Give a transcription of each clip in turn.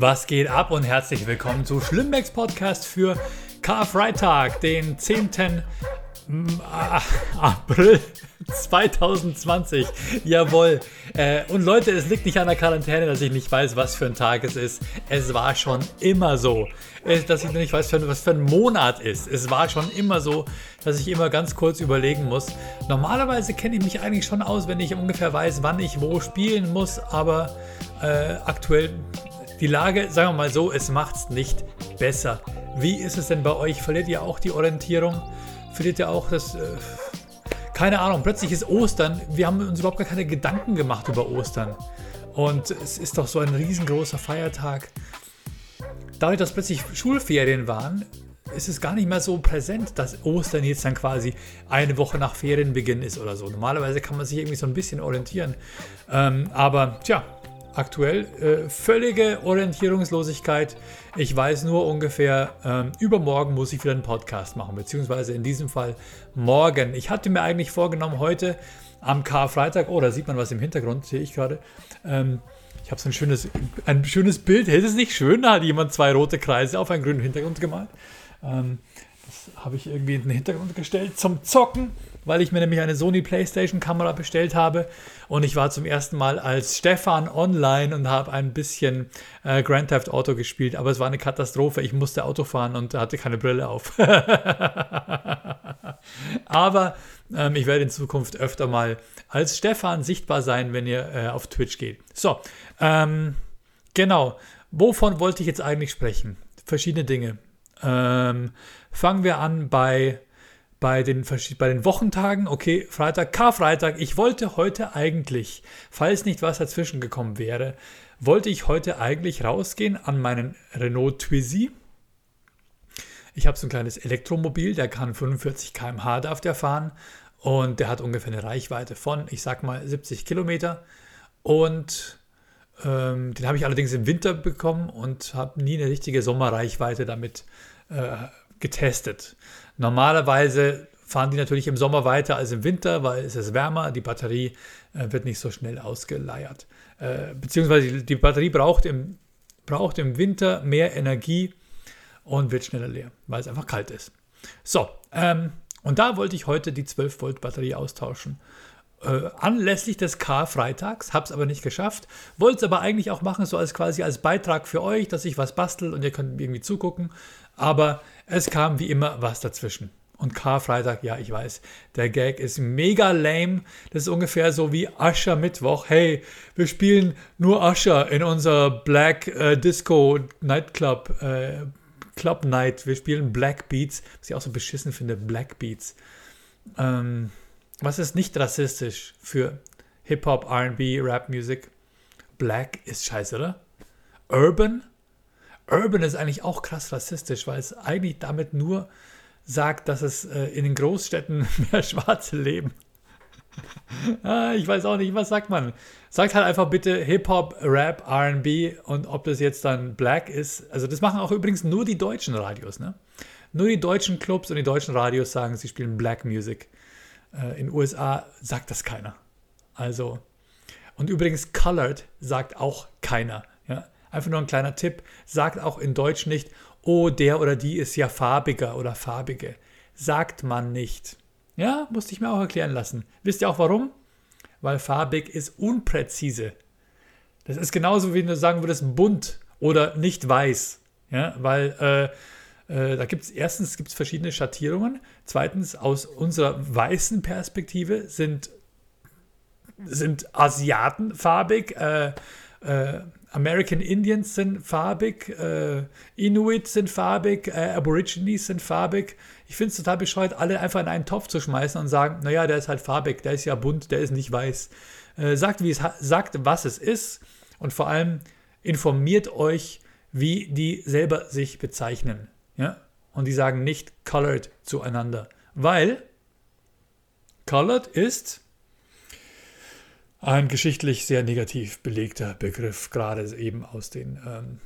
Was geht ab und herzlich willkommen zu Schlimmbecks Podcast für Karfreitag, den 10. April 2020. Jawohl. Äh, und Leute, es liegt nicht an der Quarantäne, dass ich nicht weiß, was für ein Tag es ist. Es war schon immer so, dass ich nicht weiß, was für ein Monat ist. Es war schon immer so, dass ich immer ganz kurz überlegen muss. Normalerweise kenne ich mich eigentlich schon aus, wenn ich ungefähr weiß, wann ich wo spielen muss. Aber äh, aktuell die Lage, sagen wir mal so, es macht es nicht besser. Wie ist es denn bei euch? Verliert ihr auch die Orientierung? verliert ja auch das. Äh, keine Ahnung, plötzlich ist Ostern. Wir haben uns überhaupt gar keine Gedanken gemacht über Ostern. Und es ist doch so ein riesengroßer Feiertag. Dadurch, dass plötzlich Schulferien waren, ist es gar nicht mehr so präsent, dass Ostern jetzt dann quasi eine Woche nach Ferienbeginn ist oder so. Normalerweise kann man sich irgendwie so ein bisschen orientieren. Ähm, aber tja, aktuell. Äh, völlige Orientierungslosigkeit. Ich weiß nur ungefähr, ähm, übermorgen muss ich wieder einen Podcast machen, beziehungsweise in diesem Fall morgen. Ich hatte mir eigentlich vorgenommen, heute am Karfreitag, oh, da sieht man was im Hintergrund, sehe ich gerade. Ähm, ich habe so ein schönes, ein schönes Bild. Ist es nicht schön? Da hat jemand zwei rote Kreise auf einen grünen Hintergrund gemalt. Ähm, das habe ich irgendwie in den Hintergrund gestellt zum Zocken weil ich mir nämlich eine Sony PlayStation Kamera bestellt habe und ich war zum ersten Mal als Stefan online und habe ein bisschen äh, Grand Theft Auto gespielt, aber es war eine Katastrophe. Ich musste Auto fahren und hatte keine Brille auf. aber ähm, ich werde in Zukunft öfter mal als Stefan sichtbar sein, wenn ihr äh, auf Twitch geht. So, ähm, genau. Wovon wollte ich jetzt eigentlich sprechen? Verschiedene Dinge. Ähm, fangen wir an bei bei den, bei den Wochentagen, okay, Freitag, Karfreitag, ich wollte heute eigentlich, falls nicht was dazwischen gekommen wäre, wollte ich heute eigentlich rausgehen an meinen Renault Twizy. Ich habe so ein kleines Elektromobil, der kann 45 km/h darf der fahren und der hat ungefähr eine Reichweite von, ich sag mal, 70 Kilometer. Und ähm, den habe ich allerdings im Winter bekommen und habe nie eine richtige Sommerreichweite damit äh, getestet. Normalerweise fahren die natürlich im Sommer weiter als im Winter, weil es ist wärmer, die Batterie äh, wird nicht so schnell ausgeleiert. Äh, beziehungsweise die Batterie braucht im, braucht im Winter mehr Energie und wird schneller leer, weil es einfach kalt ist. So, ähm, und da wollte ich heute die 12 Volt Batterie austauschen. Äh, anlässlich des Karfreitags, habe es aber nicht geschafft. Wollte es aber eigentlich auch machen, so als quasi als Beitrag für euch, dass ich was bastel und ihr könnt irgendwie zugucken. Aber es kam wie immer was dazwischen. Und Karfreitag, ja, ich weiß, der Gag ist mega lame. Das ist ungefähr so wie Ascher Mittwoch. Hey, wir spielen nur Ascher in unser Black äh, Disco Nightclub, äh, Club Night. Wir spielen Black Beats, was ich auch so beschissen finde, Black Beats. Ähm, was ist nicht rassistisch für Hip-Hop, RB, Rap-Musik? Black ist scheiße, oder? Urban? Urban ist eigentlich auch krass rassistisch, weil es eigentlich damit nur sagt, dass es äh, in den Großstädten mehr Schwarze leben. ah, ich weiß auch nicht, was sagt man? Sagt halt einfach bitte Hip-Hop, Rap, RB und ob das jetzt dann Black ist. Also, das machen auch übrigens nur die deutschen Radios, ne? Nur die deutschen Clubs und die deutschen Radios sagen, sie spielen Black Music. Äh, in USA sagt das keiner. Also, und übrigens, Colored sagt auch keiner. Einfach nur ein kleiner Tipp. Sagt auch in Deutsch nicht, oh, der oder die ist ja farbiger oder farbige. Sagt man nicht. Ja, musste ich mir auch erklären lassen. Wisst ihr auch warum? Weil farbig ist unpräzise. Das ist genauso, wie du sagen würdest, bunt oder nicht weiß. Ja, weil äh, äh, da gibt es erstens gibt's verschiedene Schattierungen. Zweitens, aus unserer weißen Perspektive sind, sind Asiaten farbig. Äh, äh American Indians sind farbig, äh, Inuit sind farbig, äh, Aborigines sind farbig. Ich finde es total bescheuert, alle einfach in einen Topf zu schmeißen und sagen, naja, der ist halt farbig, der ist ja bunt, der ist nicht weiß. Äh, sagt, wie es sagt, was es ist und vor allem informiert euch, wie die selber sich bezeichnen. Ja? Und die sagen nicht colored zueinander, weil colored ist ein geschichtlich sehr negativ belegter Begriff, gerade eben aus den ähm,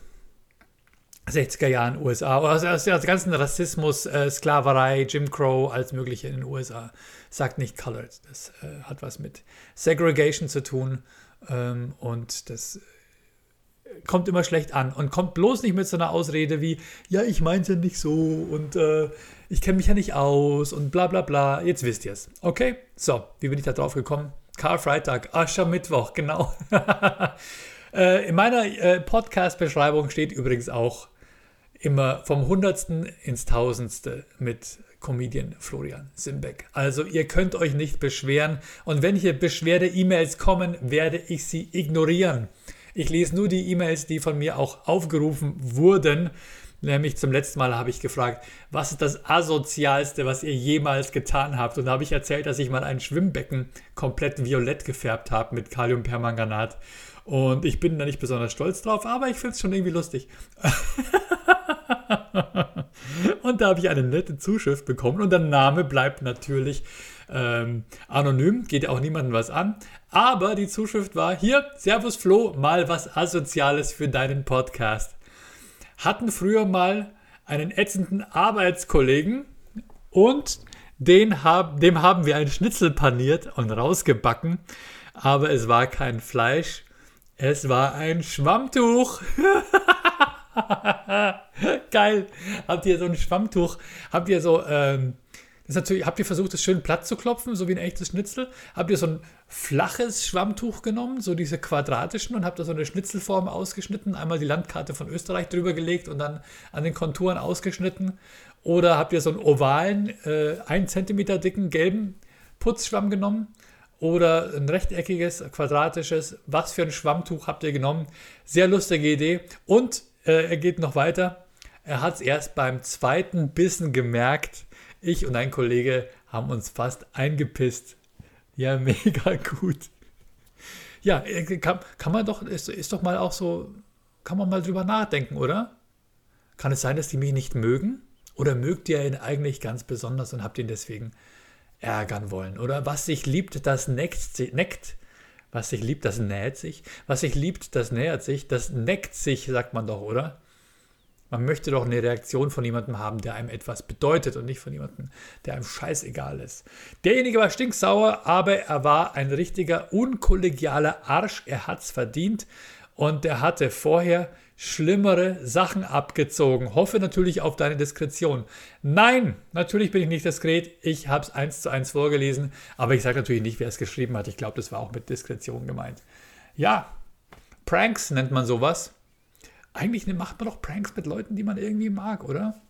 60er Jahren USA, aus, aus der ganzen Rassismus, äh, Sklaverei, Jim Crow, alles Mögliche in den USA. Sagt nicht colored. Das äh, hat was mit Segregation zu tun ähm, und das kommt immer schlecht an und kommt bloß nicht mit so einer Ausrede wie, ja, ich meinte nicht so und äh, ich kenne mich ja nicht aus und bla bla bla. Jetzt wisst ihr es. Okay? So, wie bin ich da drauf gekommen? Karfreitag, Aschermittwoch, genau. äh, in meiner äh, Podcast-Beschreibung steht übrigens auch immer vom Hundertsten ins Tausendste mit Comedian Florian Simbeck. Also ihr könnt euch nicht beschweren und wenn hier Beschwerde-E-Mails kommen, werde ich sie ignorieren. Ich lese nur die E-Mails, die von mir auch aufgerufen wurden. Nämlich zum letzten Mal habe ich gefragt, was ist das Asozialste, was ihr jemals getan habt? Und da habe ich erzählt, dass ich mal ein Schwimmbecken komplett violett gefärbt habe mit Kaliumpermanganat. Und ich bin da nicht besonders stolz drauf, aber ich finde es schon irgendwie lustig. und da habe ich eine nette Zuschrift bekommen und der Name bleibt natürlich ähm, anonym, geht auch niemandem was an. Aber die Zuschrift war hier, Servus Flo, mal was Asoziales für deinen Podcast. Hatten früher mal einen ätzenden Arbeitskollegen und den hab, dem haben wir ein Schnitzel paniert und rausgebacken, aber es war kein Fleisch, es war ein Schwammtuch. Geil. Habt ihr so ein Schwammtuch? Habt ihr so, ähm, das natürlich, habt ihr versucht, das schön platt zu klopfen, so wie ein echtes Schnitzel? Habt ihr so ein flaches Schwammtuch genommen, so diese quadratischen, und habt da so eine Schnitzelform ausgeschnitten, einmal die Landkarte von Österreich drüber gelegt und dann an den Konturen ausgeschnitten? Oder habt ihr so einen ovalen, äh, 1 cm dicken gelben Putzschwamm genommen? Oder ein rechteckiges, quadratisches? Was für ein Schwammtuch habt ihr genommen? Sehr lustige Idee. Und äh, er geht noch weiter. Er hat es erst beim zweiten Bissen gemerkt. Ich und ein Kollege haben uns fast eingepisst. Ja, mega gut. Ja, äh, kann, kann man doch, ist, ist doch mal auch so, kann man mal drüber nachdenken, oder? Kann es sein, dass die mich nicht mögen? Oder mögt ihr ihn eigentlich ganz besonders und habt ihn deswegen ärgern wollen? Oder was sich liebt, das neckt, neckt was sich liebt, das näht sich. Was sich liebt, das nähert sich. Das neckt sich, sagt man doch, oder? Man möchte doch eine Reaktion von jemandem haben, der einem etwas bedeutet und nicht von jemandem, der einem scheißegal ist. Derjenige war stinksauer, aber er war ein richtiger unkollegialer Arsch. Er hat's verdient und er hatte vorher schlimmere Sachen abgezogen. Hoffe natürlich auf deine Diskretion. Nein, natürlich bin ich nicht diskret. Ich habe es eins zu eins vorgelesen, aber ich sage natürlich nicht, wer es geschrieben hat. Ich glaube, das war auch mit Diskretion gemeint. Ja, Pranks nennt man sowas. Eigentlich macht man doch Pranks mit Leuten, die man irgendwie mag, oder?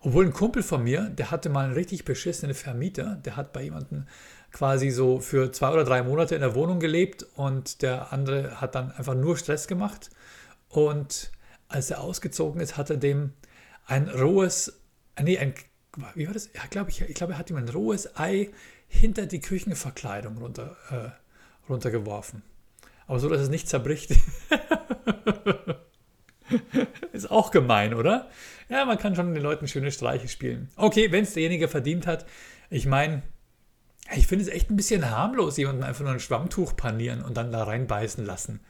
Obwohl ein Kumpel von mir, der hatte mal einen richtig beschissenen Vermieter, der hat bei jemandem quasi so für zwei oder drei Monate in der Wohnung gelebt und der andere hat dann einfach nur Stress gemacht. Und als er ausgezogen ist, hat er dem ein rohes, nee, ein, wie war das? Ja, glaub ich, ich glaube, er hat ihm ein rohes Ei hinter die Küchenverkleidung runter, äh, runtergeworfen. Aber so, dass es nicht zerbricht. Ist auch gemein, oder? Ja, man kann schon den Leuten schöne Streiche spielen. Okay, wenn es derjenige verdient hat. Ich meine, ich finde es echt ein bisschen harmlos, jemanden einfach nur ein Schwammtuch panieren und dann da reinbeißen lassen.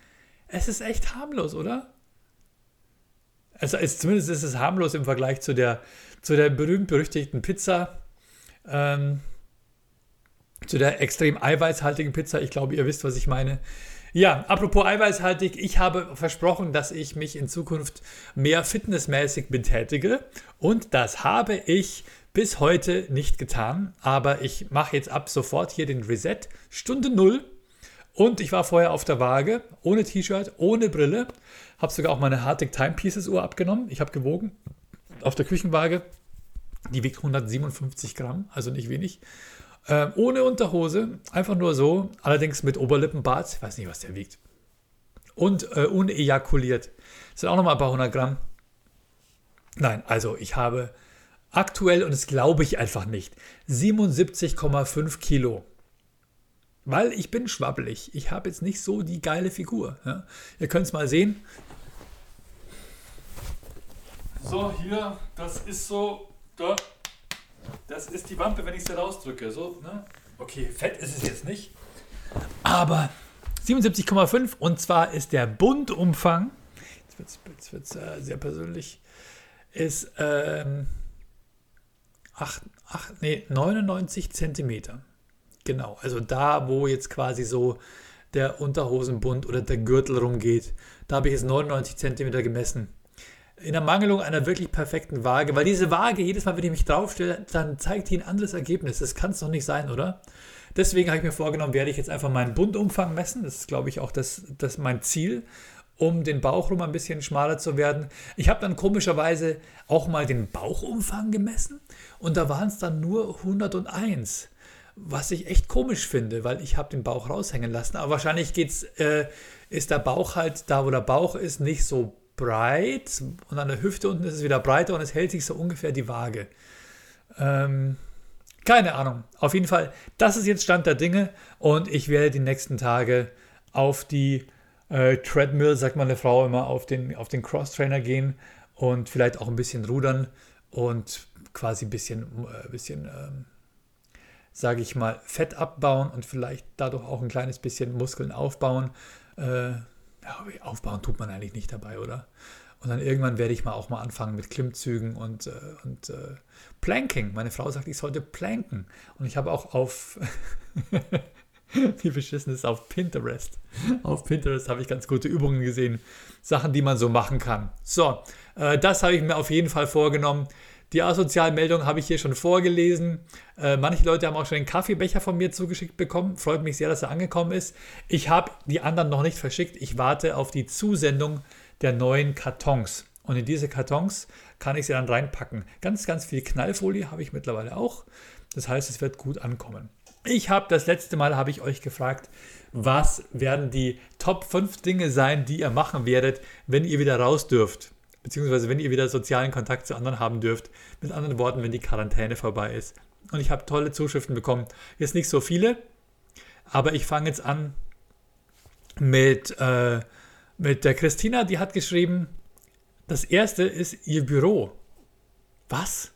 Es ist echt harmlos, oder? Also es, zumindest ist es harmlos im Vergleich zu der, zu der berühmt-berüchtigten Pizza. Ähm, zu der extrem eiweißhaltigen Pizza. Ich glaube, ihr wisst, was ich meine. Ja, apropos eiweißhaltig, ich habe versprochen, dass ich mich in Zukunft mehr fitnessmäßig betätige und das habe ich bis heute nicht getan, aber ich mache jetzt ab sofort hier den Reset, Stunde Null. Und ich war vorher auf der Waage, ohne T-Shirt, ohne Brille. Habe sogar auch meine Hartig Timepieces Uhr abgenommen. Ich habe gewogen auf der Küchenwaage. Die wiegt 157 Gramm, also nicht wenig. Ähm, ohne Unterhose, einfach nur so, allerdings mit Oberlippenbart. Ich weiß nicht, was der wiegt. Und äh, unejakuliert. Das sind auch nochmal ein paar hundert Gramm. Nein, also ich habe Aktuell, und das glaube ich einfach nicht, 77,5 Kilo. Weil ich bin schwabbelig. Ich habe jetzt nicht so die geile Figur. Ja. Ihr könnt es mal sehen. So, hier, das ist so, da, das ist die Wampe, wenn ich sie rausdrücke. So, ne? Okay, fett ist es jetzt nicht. Aber 77,5 und zwar ist der Bundumfang, jetzt wird es äh, sehr persönlich, ist ähm, 8, 8, nee, 99 Zentimeter. Genau, also da, wo jetzt quasi so der Unterhosenbund oder der Gürtel rumgeht. Da habe ich jetzt 99 cm gemessen. In der Mangelung einer wirklich perfekten Waage, weil diese Waage, jedes Mal, wenn ich mich draufstelle, dann zeigt die ein anderes Ergebnis. Das kann es doch nicht sein, oder? Deswegen habe ich mir vorgenommen, werde ich jetzt einfach meinen Bundumfang messen. Das ist, glaube ich, auch das, das mein Ziel, um den Bauch rum ein bisschen schmaler zu werden. Ich habe dann komischerweise auch mal den Bauchumfang gemessen und da waren es dann nur 101 was ich echt komisch finde, weil ich habe den Bauch raushängen lassen. Aber wahrscheinlich geht's, äh, ist der Bauch halt da, wo der Bauch ist, nicht so breit und an der Hüfte unten ist es wieder breiter und es hält sich so ungefähr die Waage. Ähm, keine Ahnung. Auf jeden Fall, das ist jetzt Stand der Dinge und ich werde die nächsten Tage auf die äh, Treadmill, sagt meine Frau immer, auf den, auf den Cross-Trainer gehen und vielleicht auch ein bisschen rudern und quasi ein bisschen, äh, bisschen ähm, sage ich mal, Fett abbauen und vielleicht dadurch auch ein kleines bisschen Muskeln aufbauen. Äh, ja, aufbauen tut man eigentlich nicht dabei, oder? Und dann irgendwann werde ich mal auch mal anfangen mit Klimmzügen und, äh, und äh, Planking. Meine Frau sagt, ich sollte planken. Und ich habe auch auf, wie beschissen ist, auf Pinterest. Auf Pinterest habe ich ganz gute Übungen gesehen. Sachen, die man so machen kann. So, äh, das habe ich mir auf jeden Fall vorgenommen. Die asozialen Meldungen habe ich hier schon vorgelesen. Äh, manche Leute haben auch schon den Kaffeebecher von mir zugeschickt bekommen. Freut mich sehr, dass er angekommen ist. Ich habe die anderen noch nicht verschickt. Ich warte auf die Zusendung der neuen Kartons. Und in diese Kartons kann ich sie dann reinpacken. Ganz, ganz viel Knallfolie habe ich mittlerweile auch. Das heißt, es wird gut ankommen. Ich habe das letzte Mal habe ich euch gefragt, was werden die Top 5 Dinge sein, die ihr machen werdet, wenn ihr wieder raus dürft, beziehungsweise wenn ihr wieder sozialen Kontakt zu anderen haben dürft. Mit anderen Worten, wenn die Quarantäne vorbei ist. Und ich habe tolle Zuschriften bekommen. Jetzt nicht so viele, aber ich fange jetzt an mit äh, mit der Christina, die hat geschrieben, das erste ist ihr Büro. Was?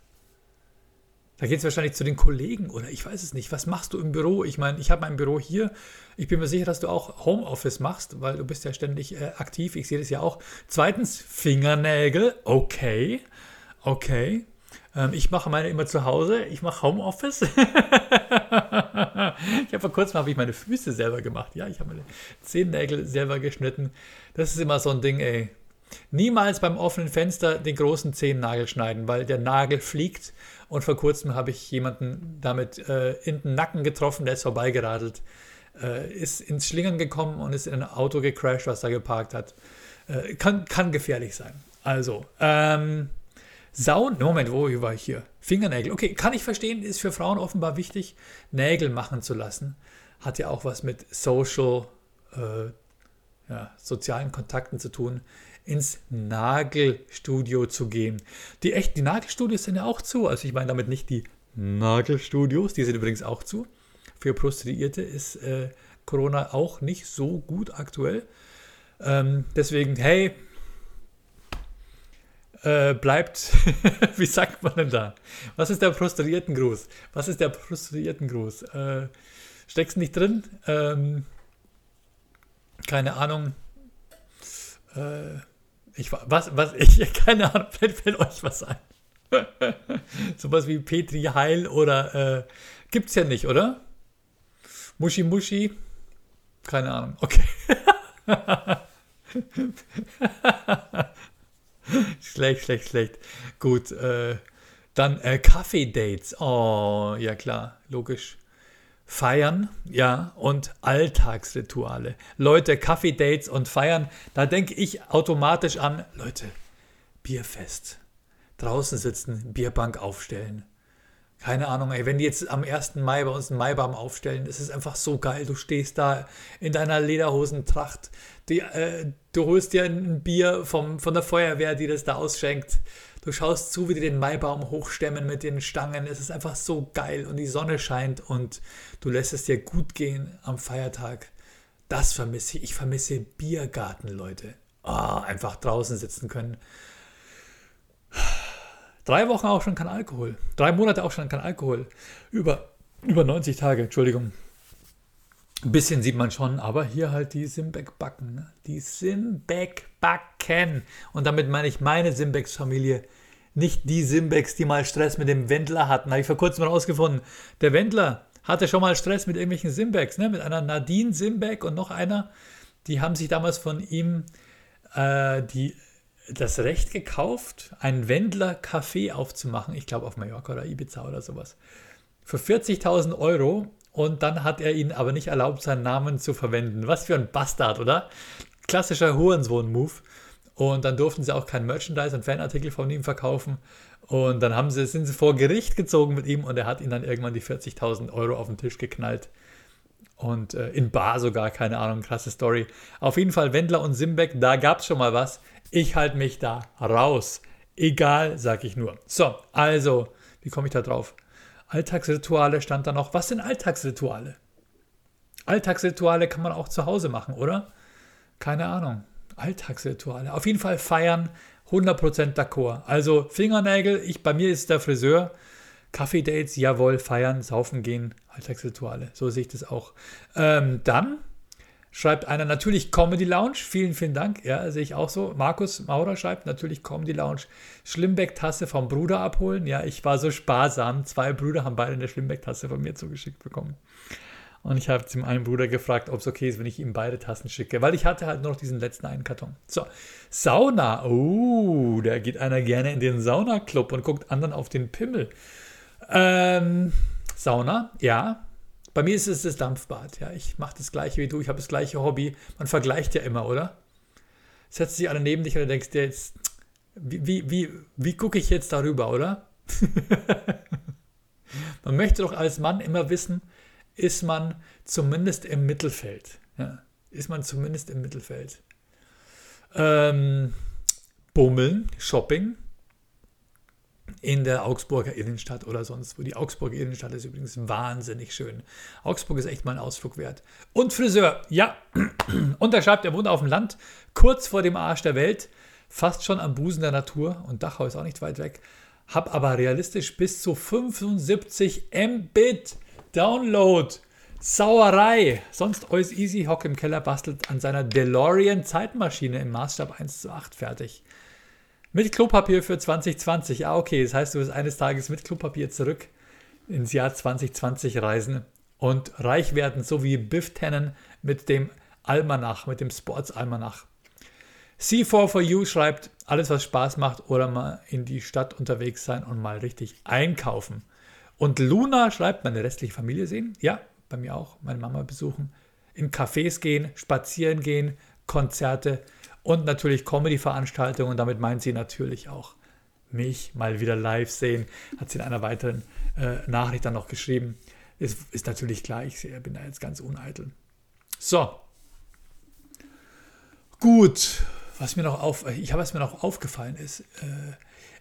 Da geht es wahrscheinlich zu den Kollegen oder ich weiß es nicht. Was machst du im Büro? Ich meine, ich habe mein Büro hier. Ich bin mir sicher, dass du auch Homeoffice machst, weil du bist ja ständig äh, aktiv. Ich sehe das ja auch. Zweitens, Fingernägel. Okay. Okay. Ähm, ich mache meine immer zu Hause. Ich mache Homeoffice. ich habe vor kurzem habe ich meine Füße selber gemacht. Ja, ich habe meine Zehennägel selber geschnitten. Das ist immer so ein Ding, ey. Niemals beim offenen Fenster den großen Zehennagel schneiden, weil der Nagel fliegt. Und vor kurzem habe ich jemanden damit äh, in den Nacken getroffen, der ist vorbeigeradelt, äh, ist ins Schlingern gekommen und ist in ein Auto gecrashed, was da geparkt hat. Äh, kann, kann gefährlich sein. Also, ähm, Sauen, Moment, wo war ich hier? Fingernägel. Okay, kann ich verstehen, ist für Frauen offenbar wichtig, Nägel machen zu lassen. Hat ja auch was mit Social äh, ja, sozialen Kontakten zu tun, ins Nagelstudio zu gehen. Die echten, die Nagelstudios sind ja auch zu. Also ich meine damit nicht die Nagelstudios, die sind übrigens auch zu. Für Prostituierte ist äh, Corona auch nicht so gut aktuell. Ähm, deswegen, hey, äh, bleibt, wie sagt man denn da? Was ist der Prostituiertengruß? Was ist der Prostituiertengruß? Äh, steckst nicht drin? Ähm, keine Ahnung. Äh, ich, was, was, ich, keine Ahnung, fällt, fällt euch was ein? Sowas wie Petri Heil oder äh, gibt's ja nicht, oder? Muschi Muschi? Keine Ahnung. Okay. schlecht, schlecht, schlecht. Gut. Äh, dann äh, Kaffee-Dates. Oh, ja klar, logisch. Feiern, ja, und Alltagsrituale. Leute, Kaffee-Dates und Feiern, da denke ich automatisch an, Leute, Bierfest. Draußen sitzen, Bierbank aufstellen. Keine Ahnung, ey, wenn die jetzt am 1. Mai bei uns einen Maibaum aufstellen, das ist einfach so geil. Du stehst da in deiner Lederhosentracht, die, äh, du holst dir ein Bier vom, von der Feuerwehr, die das da ausschenkt. Du schaust zu, wie die den Maibaum hochstemmen mit den Stangen. Es ist einfach so geil und die Sonne scheint und du lässt es dir gut gehen am Feiertag. Das vermisse ich. Ich vermisse Biergarten, Leute. Oh, einfach draußen sitzen können. Drei Wochen auch schon kein Alkohol. Drei Monate auch schon kein Alkohol. Über, über 90 Tage, Entschuldigung. Ein bisschen sieht man schon, aber hier halt die Simbeck-Backen. Ne? Die Simbeck-Backen. Und damit meine ich meine Simbecks-Familie. Nicht die Simbecks, die mal Stress mit dem Wendler hatten. Habe ich vor kurzem mal rausgefunden. Der Wendler hatte schon mal Stress mit irgendwelchen Simbecks, ne? mit einer Nadine Simbeck und noch einer. Die haben sich damals von ihm äh, die, das Recht gekauft, einen Wendler-Café aufzumachen. Ich glaube auf Mallorca oder Ibiza oder sowas. Für 40.000 Euro. Und dann hat er ihnen aber nicht erlaubt, seinen Namen zu verwenden. Was für ein Bastard, oder? Klassischer Hurensohn-Move. Und dann durften sie auch kein Merchandise und Fanartikel von ihm verkaufen. Und dann haben sie, sind sie vor Gericht gezogen mit ihm und er hat ihnen dann irgendwann die 40.000 Euro auf den Tisch geknallt. Und äh, in Bar sogar, keine Ahnung, krasse Story. Auf jeden Fall Wendler und Simbeck, da gab es schon mal was. Ich halte mich da raus. Egal, sag ich nur. So, also, wie komme ich da drauf? Alltagsrituale stand da noch. Was sind Alltagsrituale? Alltagsrituale kann man auch zu Hause machen, oder? Keine Ahnung. Alltagsrituale. Auf jeden Fall feiern, 100% d'accord. Also Fingernägel, ich, bei mir ist der Friseur. Kaffee-Dates, jawohl, feiern, saufen gehen, Alltagsrituale. So sehe ich das auch. Ähm, dann schreibt einer natürlich Comedy Lounge. Vielen, vielen Dank. Ja, sehe ich auch so. Markus Maurer schreibt natürlich Comedy Lounge. Schlimbeck-Tasse vom Bruder abholen. Ja, ich war so sparsam. Zwei Brüder haben beide eine Schlimbeck-Tasse von mir zugeschickt bekommen. Und ich habe dem einen Bruder gefragt, ob es okay ist, wenn ich ihm beide Tassen schicke, weil ich hatte halt nur noch diesen letzten einen Karton. So, Sauna. Oh, da geht einer gerne in den Saunaclub und guckt anderen auf den Pimmel. Ähm, Sauna, ja. Bei mir ist es das Dampfbad. Ja, ich mache das gleiche wie du. Ich habe das gleiche Hobby. Man vergleicht ja immer, oder? Setzt sich alle neben dich und denkst dir jetzt, wie, wie, wie, wie gucke ich jetzt darüber, oder? man möchte doch als Mann immer wissen, ist man zumindest im Mittelfeld. Ja, ist man zumindest im Mittelfeld. Ähm, Bummeln, Shopping in der Augsburger Innenstadt oder sonst wo. Die Augsburger Innenstadt ist übrigens wahnsinnig schön. Augsburg ist echt mal ein Ausflug wert. Und Friseur, ja. Und da schreibt, er wohnt auf dem Land, kurz vor dem Arsch der Welt, fast schon am Busen der Natur und Dachau ist auch nicht weit weg. Hab aber realistisch bis zu 75 Mbit Download. Sauerei. Sonst alles easy. Hock im Keller bastelt an seiner DeLorean Zeitmaschine im Maßstab 1 zu 8 fertig. Mit Klopapier für 2020. Ah, okay. Das heißt, du wirst eines Tages mit Klopapier zurück ins Jahr 2020 reisen und reich werden, so wie Biff Tannen mit dem Almanach, mit dem Sports Almanach. C4for You schreibt, alles was Spaß macht oder mal in die Stadt unterwegs sein und mal richtig einkaufen. Und Luna schreibt, meine restliche Familie sehen. Ja, bei mir auch. Meine Mama besuchen. In Cafés gehen, spazieren gehen, Konzerte und natürlich Comedy-Veranstaltungen. Damit meint sie natürlich auch mich mal wieder live sehen. Hat sie in einer weiteren äh, Nachricht dann noch geschrieben. Ist, ist natürlich klar, ich bin da jetzt ganz uneitel. So. Gut. Was mir noch auf, ich habe, was mir noch aufgefallen ist, äh,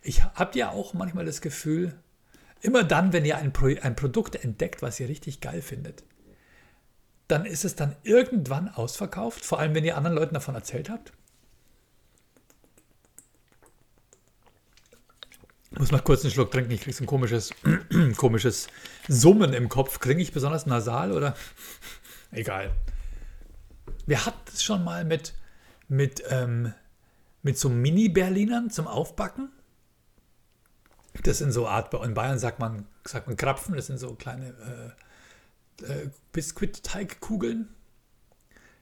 ich habe ja auch manchmal das Gefühl, Immer dann, wenn ihr ein, Pro ein Produkt entdeckt, was ihr richtig geil findet, dann ist es dann irgendwann ausverkauft, vor allem wenn ihr anderen Leuten davon erzählt habt. Muss mal kurz einen Schluck trinken, ich kriege so ein komisches, komisches Summen im Kopf. Klinge ich besonders nasal oder? Egal. Wir hatten es schon mal mit, mit, ähm, mit so Mini-Berlinern zum Aufbacken. Das sind so Art, in Bayern sagt man, sagt man Krapfen, das sind so kleine äh, äh, Biskuit-Teigkugeln.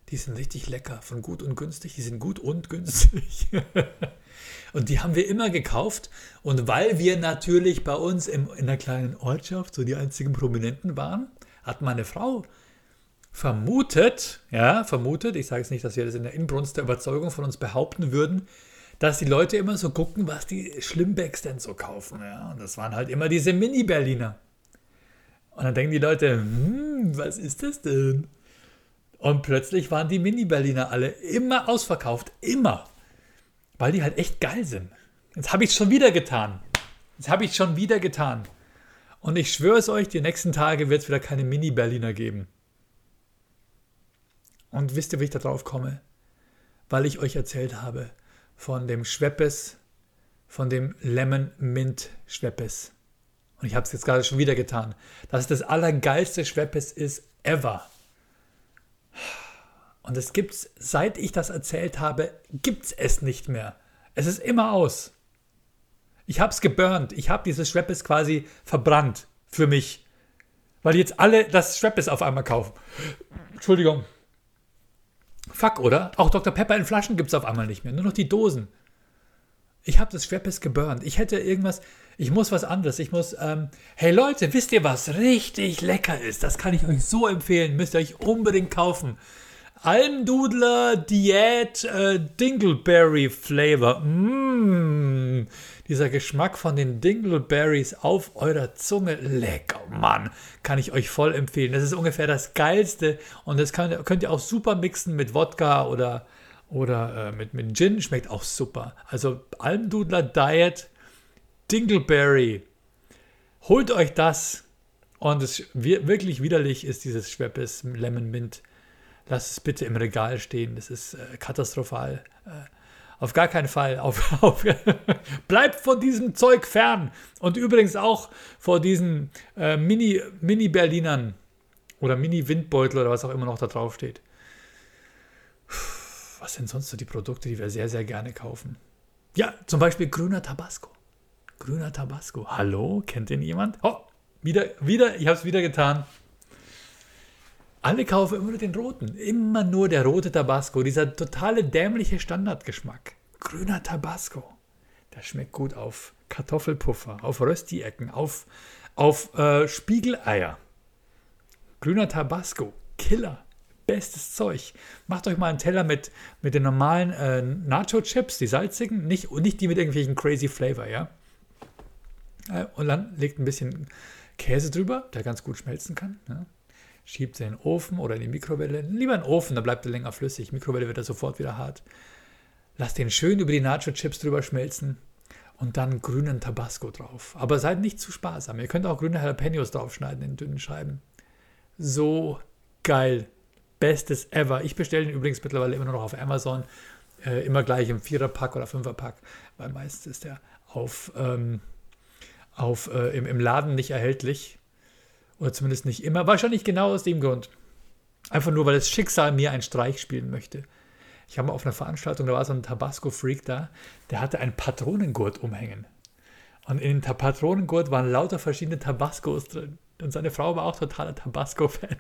Die sind richtig lecker, von gut und günstig. Die sind gut und günstig. und die haben wir immer gekauft. Und weil wir natürlich bei uns im, in der kleinen Ortschaft so die einzigen Prominenten waren, hat meine Frau vermutet, ja, vermutet, ich sage es nicht, dass wir das in der Inbrunst der Überzeugung von uns behaupten würden, dass die Leute immer so gucken, was die Schlimmbecks denn so kaufen. Ja? Und das waren halt immer diese Mini-Berliner. Und dann denken die Leute, hm, was ist das denn? Und plötzlich waren die Mini-Berliner alle immer ausverkauft. Immer. Weil die halt echt geil sind. Jetzt habe ich es schon wieder getan. Jetzt habe ich es schon wieder getan. Und ich schwöre es euch, die nächsten Tage wird es wieder keine Mini-Berliner geben. Und wisst ihr, wie ich da drauf komme? Weil ich euch erzählt habe, von dem Schweppes, von dem Lemon Mint Schweppes. Und ich habe es jetzt gerade schon wieder getan. Dass es das allergeilste Schweppes ist ever. Und es gibt's, seit ich das erzählt habe, gibt es nicht mehr. Es ist immer aus. Ich habe es geburnt. Ich habe dieses Schweppes quasi verbrannt für mich. Weil jetzt alle das Schweppes auf einmal kaufen. Entschuldigung. Fuck, oder? Auch Dr. Pepper in Flaschen gibt es auf einmal nicht mehr. Nur noch die Dosen. Ich habe das Schweppes geburnt. Ich hätte irgendwas. Ich muss was anderes. Ich muss. Ähm, hey Leute, wisst ihr, was richtig lecker ist? Das kann ich euch so empfehlen. Müsst ihr euch unbedingt kaufen. Almdudler Diät äh, Dingleberry Flavor. Mmh dieser Geschmack von den Dingleberries auf eurer Zunge, lecker, Mann, kann ich euch voll empfehlen. Das ist ungefähr das Geilste und das könnt, könnt ihr auch super mixen mit Wodka oder, oder äh, mit, mit Gin, schmeckt auch super. Also Almdudler Diet Dingleberry, holt euch das und es wirklich widerlich ist dieses Schweppes Lemon Mint. Lasst es bitte im Regal stehen, das ist äh, katastrophal. Äh, auf gar keinen Fall. Auf, auf, bleibt von diesem Zeug fern. Und übrigens auch vor diesen äh, Mini-Berlinern Mini oder Mini-Windbeutel oder was auch immer noch da drauf steht. Was sind sonst so die Produkte, die wir sehr, sehr gerne kaufen? Ja, zum Beispiel grüner Tabasco. Grüner Tabasco. Hallo, kennt den jemand? Oh, wieder, wieder, ich habe es wieder getan. Alle kaufen immer nur den roten. Immer nur der rote Tabasco. Dieser totale dämliche Standardgeschmack. Grüner Tabasco. Der schmeckt gut auf Kartoffelpuffer, auf Rösti-Ecken, auf, auf äh, Spiegeleier. Grüner Tabasco. Killer. Bestes Zeug. Macht euch mal einen Teller mit, mit den normalen äh, Nacho-Chips, die salzigen, nicht, nicht die mit irgendwelchen crazy Flavor, ja. Äh, und dann legt ein bisschen Käse drüber, der ganz gut schmelzen kann. Ja schiebt sie in den Ofen oder in die Mikrowelle. Lieber in den Ofen, da bleibt er länger flüssig. Mikrowelle wird er sofort wieder hart. Lasst den schön über die Nacho-Chips drüber schmelzen und dann grünen Tabasco drauf. Aber seid nicht zu sparsam. Ihr könnt auch grüne Jalapenos draufschneiden in dünnen Scheiben. So geil. Bestes ever. Ich bestelle den übrigens mittlerweile immer noch auf Amazon. Äh, immer gleich im Viererpack oder Fünferpack, weil meistens ist der auf, ähm, auf, äh, im, im Laden nicht erhältlich. Oder zumindest nicht immer. Wahrscheinlich genau aus dem Grund. Einfach nur, weil das Schicksal mir einen Streich spielen möchte. Ich habe mal auf einer Veranstaltung, da war so ein Tabasco-Freak da, der hatte einen Patronengurt umhängen. Und in dem Patronengurt waren lauter verschiedene Tabascos drin. Und seine Frau war auch totaler Tabasco-Fan.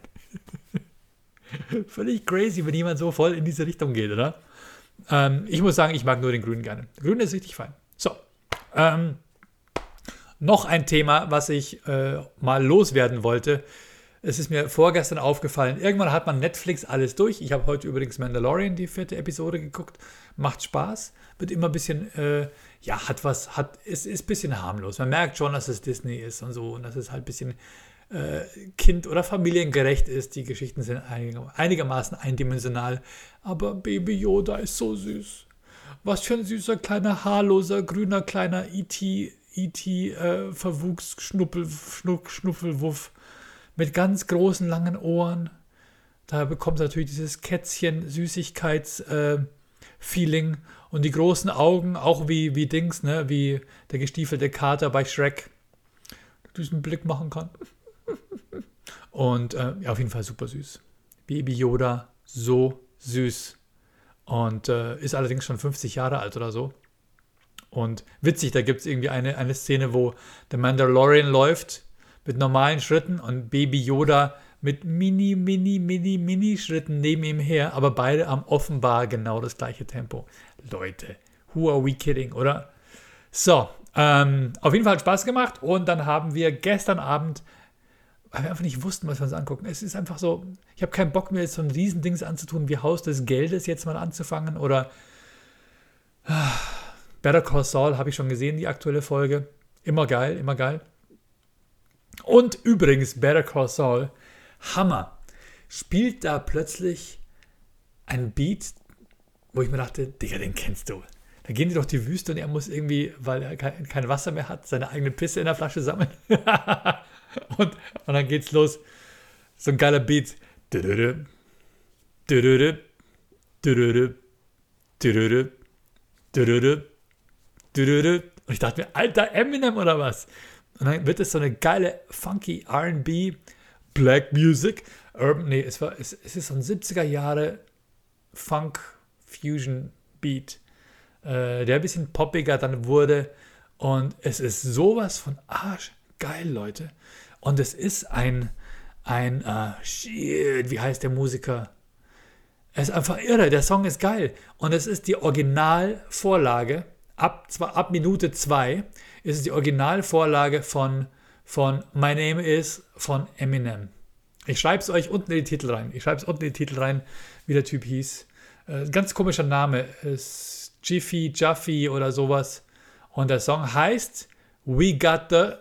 Völlig crazy, wenn jemand so voll in diese Richtung geht, oder? Ähm, ich muss sagen, ich mag nur den Grünen gerne. Grün ist richtig fein. So. Ähm, noch ein Thema, was ich äh, mal loswerden wollte. Es ist mir vorgestern aufgefallen. Irgendwann hat man Netflix alles durch. Ich habe heute übrigens Mandalorian, die vierte Episode, geguckt. Macht Spaß. Wird immer ein bisschen, äh, ja, hat was, hat, ist, ist ein bisschen harmlos. Man merkt schon, dass es Disney ist und so und dass es halt ein bisschen äh, kind- oder familiengerecht ist. Die Geschichten sind einigermaßen eindimensional. Aber Baby Yoda ist so süß. Was für ein süßer kleiner haarloser grüner kleiner E.T. E.T. Äh, Verwuchs, Schnuppel, Schnuck, Schnuffelwuff mit ganz großen, langen Ohren. Da bekommt natürlich dieses Kätzchen-Süßigkeits-Feeling äh, und die großen Augen, auch wie, wie Dings, ne? wie der gestiefelte Kater bei Shrek, diesen Blick machen kann. Und äh, ja, auf jeden Fall super süß. Baby Yoda, so süß. Und äh, ist allerdings schon 50 Jahre alt oder so. Und witzig, da gibt es irgendwie eine, eine Szene, wo der Mandalorian läuft mit normalen Schritten und Baby Yoda mit mini, mini, mini, mini Schritten neben ihm her, aber beide haben offenbar genau das gleiche Tempo. Leute, who are we kidding, oder? So, ähm, auf jeden Fall hat Spaß gemacht und dann haben wir gestern Abend, weil wir einfach nicht wussten, was wir uns angucken. Es ist einfach so, ich habe keinen Bock mehr, jetzt so ein Riesendings anzutun, wie Haus des Geldes jetzt mal anzufangen oder. Ah, Better Call Saul habe ich schon gesehen, die aktuelle Folge. Immer geil, immer geil. Und übrigens, Better Call Saul, Hammer, spielt da plötzlich ein Beat, wo ich mir dachte, Digga, den kennst du. Da gehen die doch die Wüste und er muss irgendwie, weil er kein, Wasser mehr hat, seine eigene Pisse in der Flasche sammeln. und, und dann geht's los. So ein geiler Beat. Und ich dachte mir, alter Eminem oder was? Und dann wird es so eine geile, funky RB, Black Music, Urban, nee, es, war, es, es ist so ein 70er Jahre Funk Fusion Beat, äh, der ein bisschen poppiger dann wurde. Und es ist sowas von Arsch geil, Leute. Und es ist ein, ein, uh, shit, wie heißt der Musiker? Er ist einfach irre, der Song ist geil. Und es ist die Originalvorlage, ab, ab Minute 2 ist es die Originalvorlage von, von My Name Is von Eminem. Ich schreibe es euch unten in die Titel rein. Ich schreibe es unten in die Titel rein, wie der Typ hieß. Äh, ganz komischer Name. Ist Jiffy, Juffy oder sowas. Und der Song heißt We Got the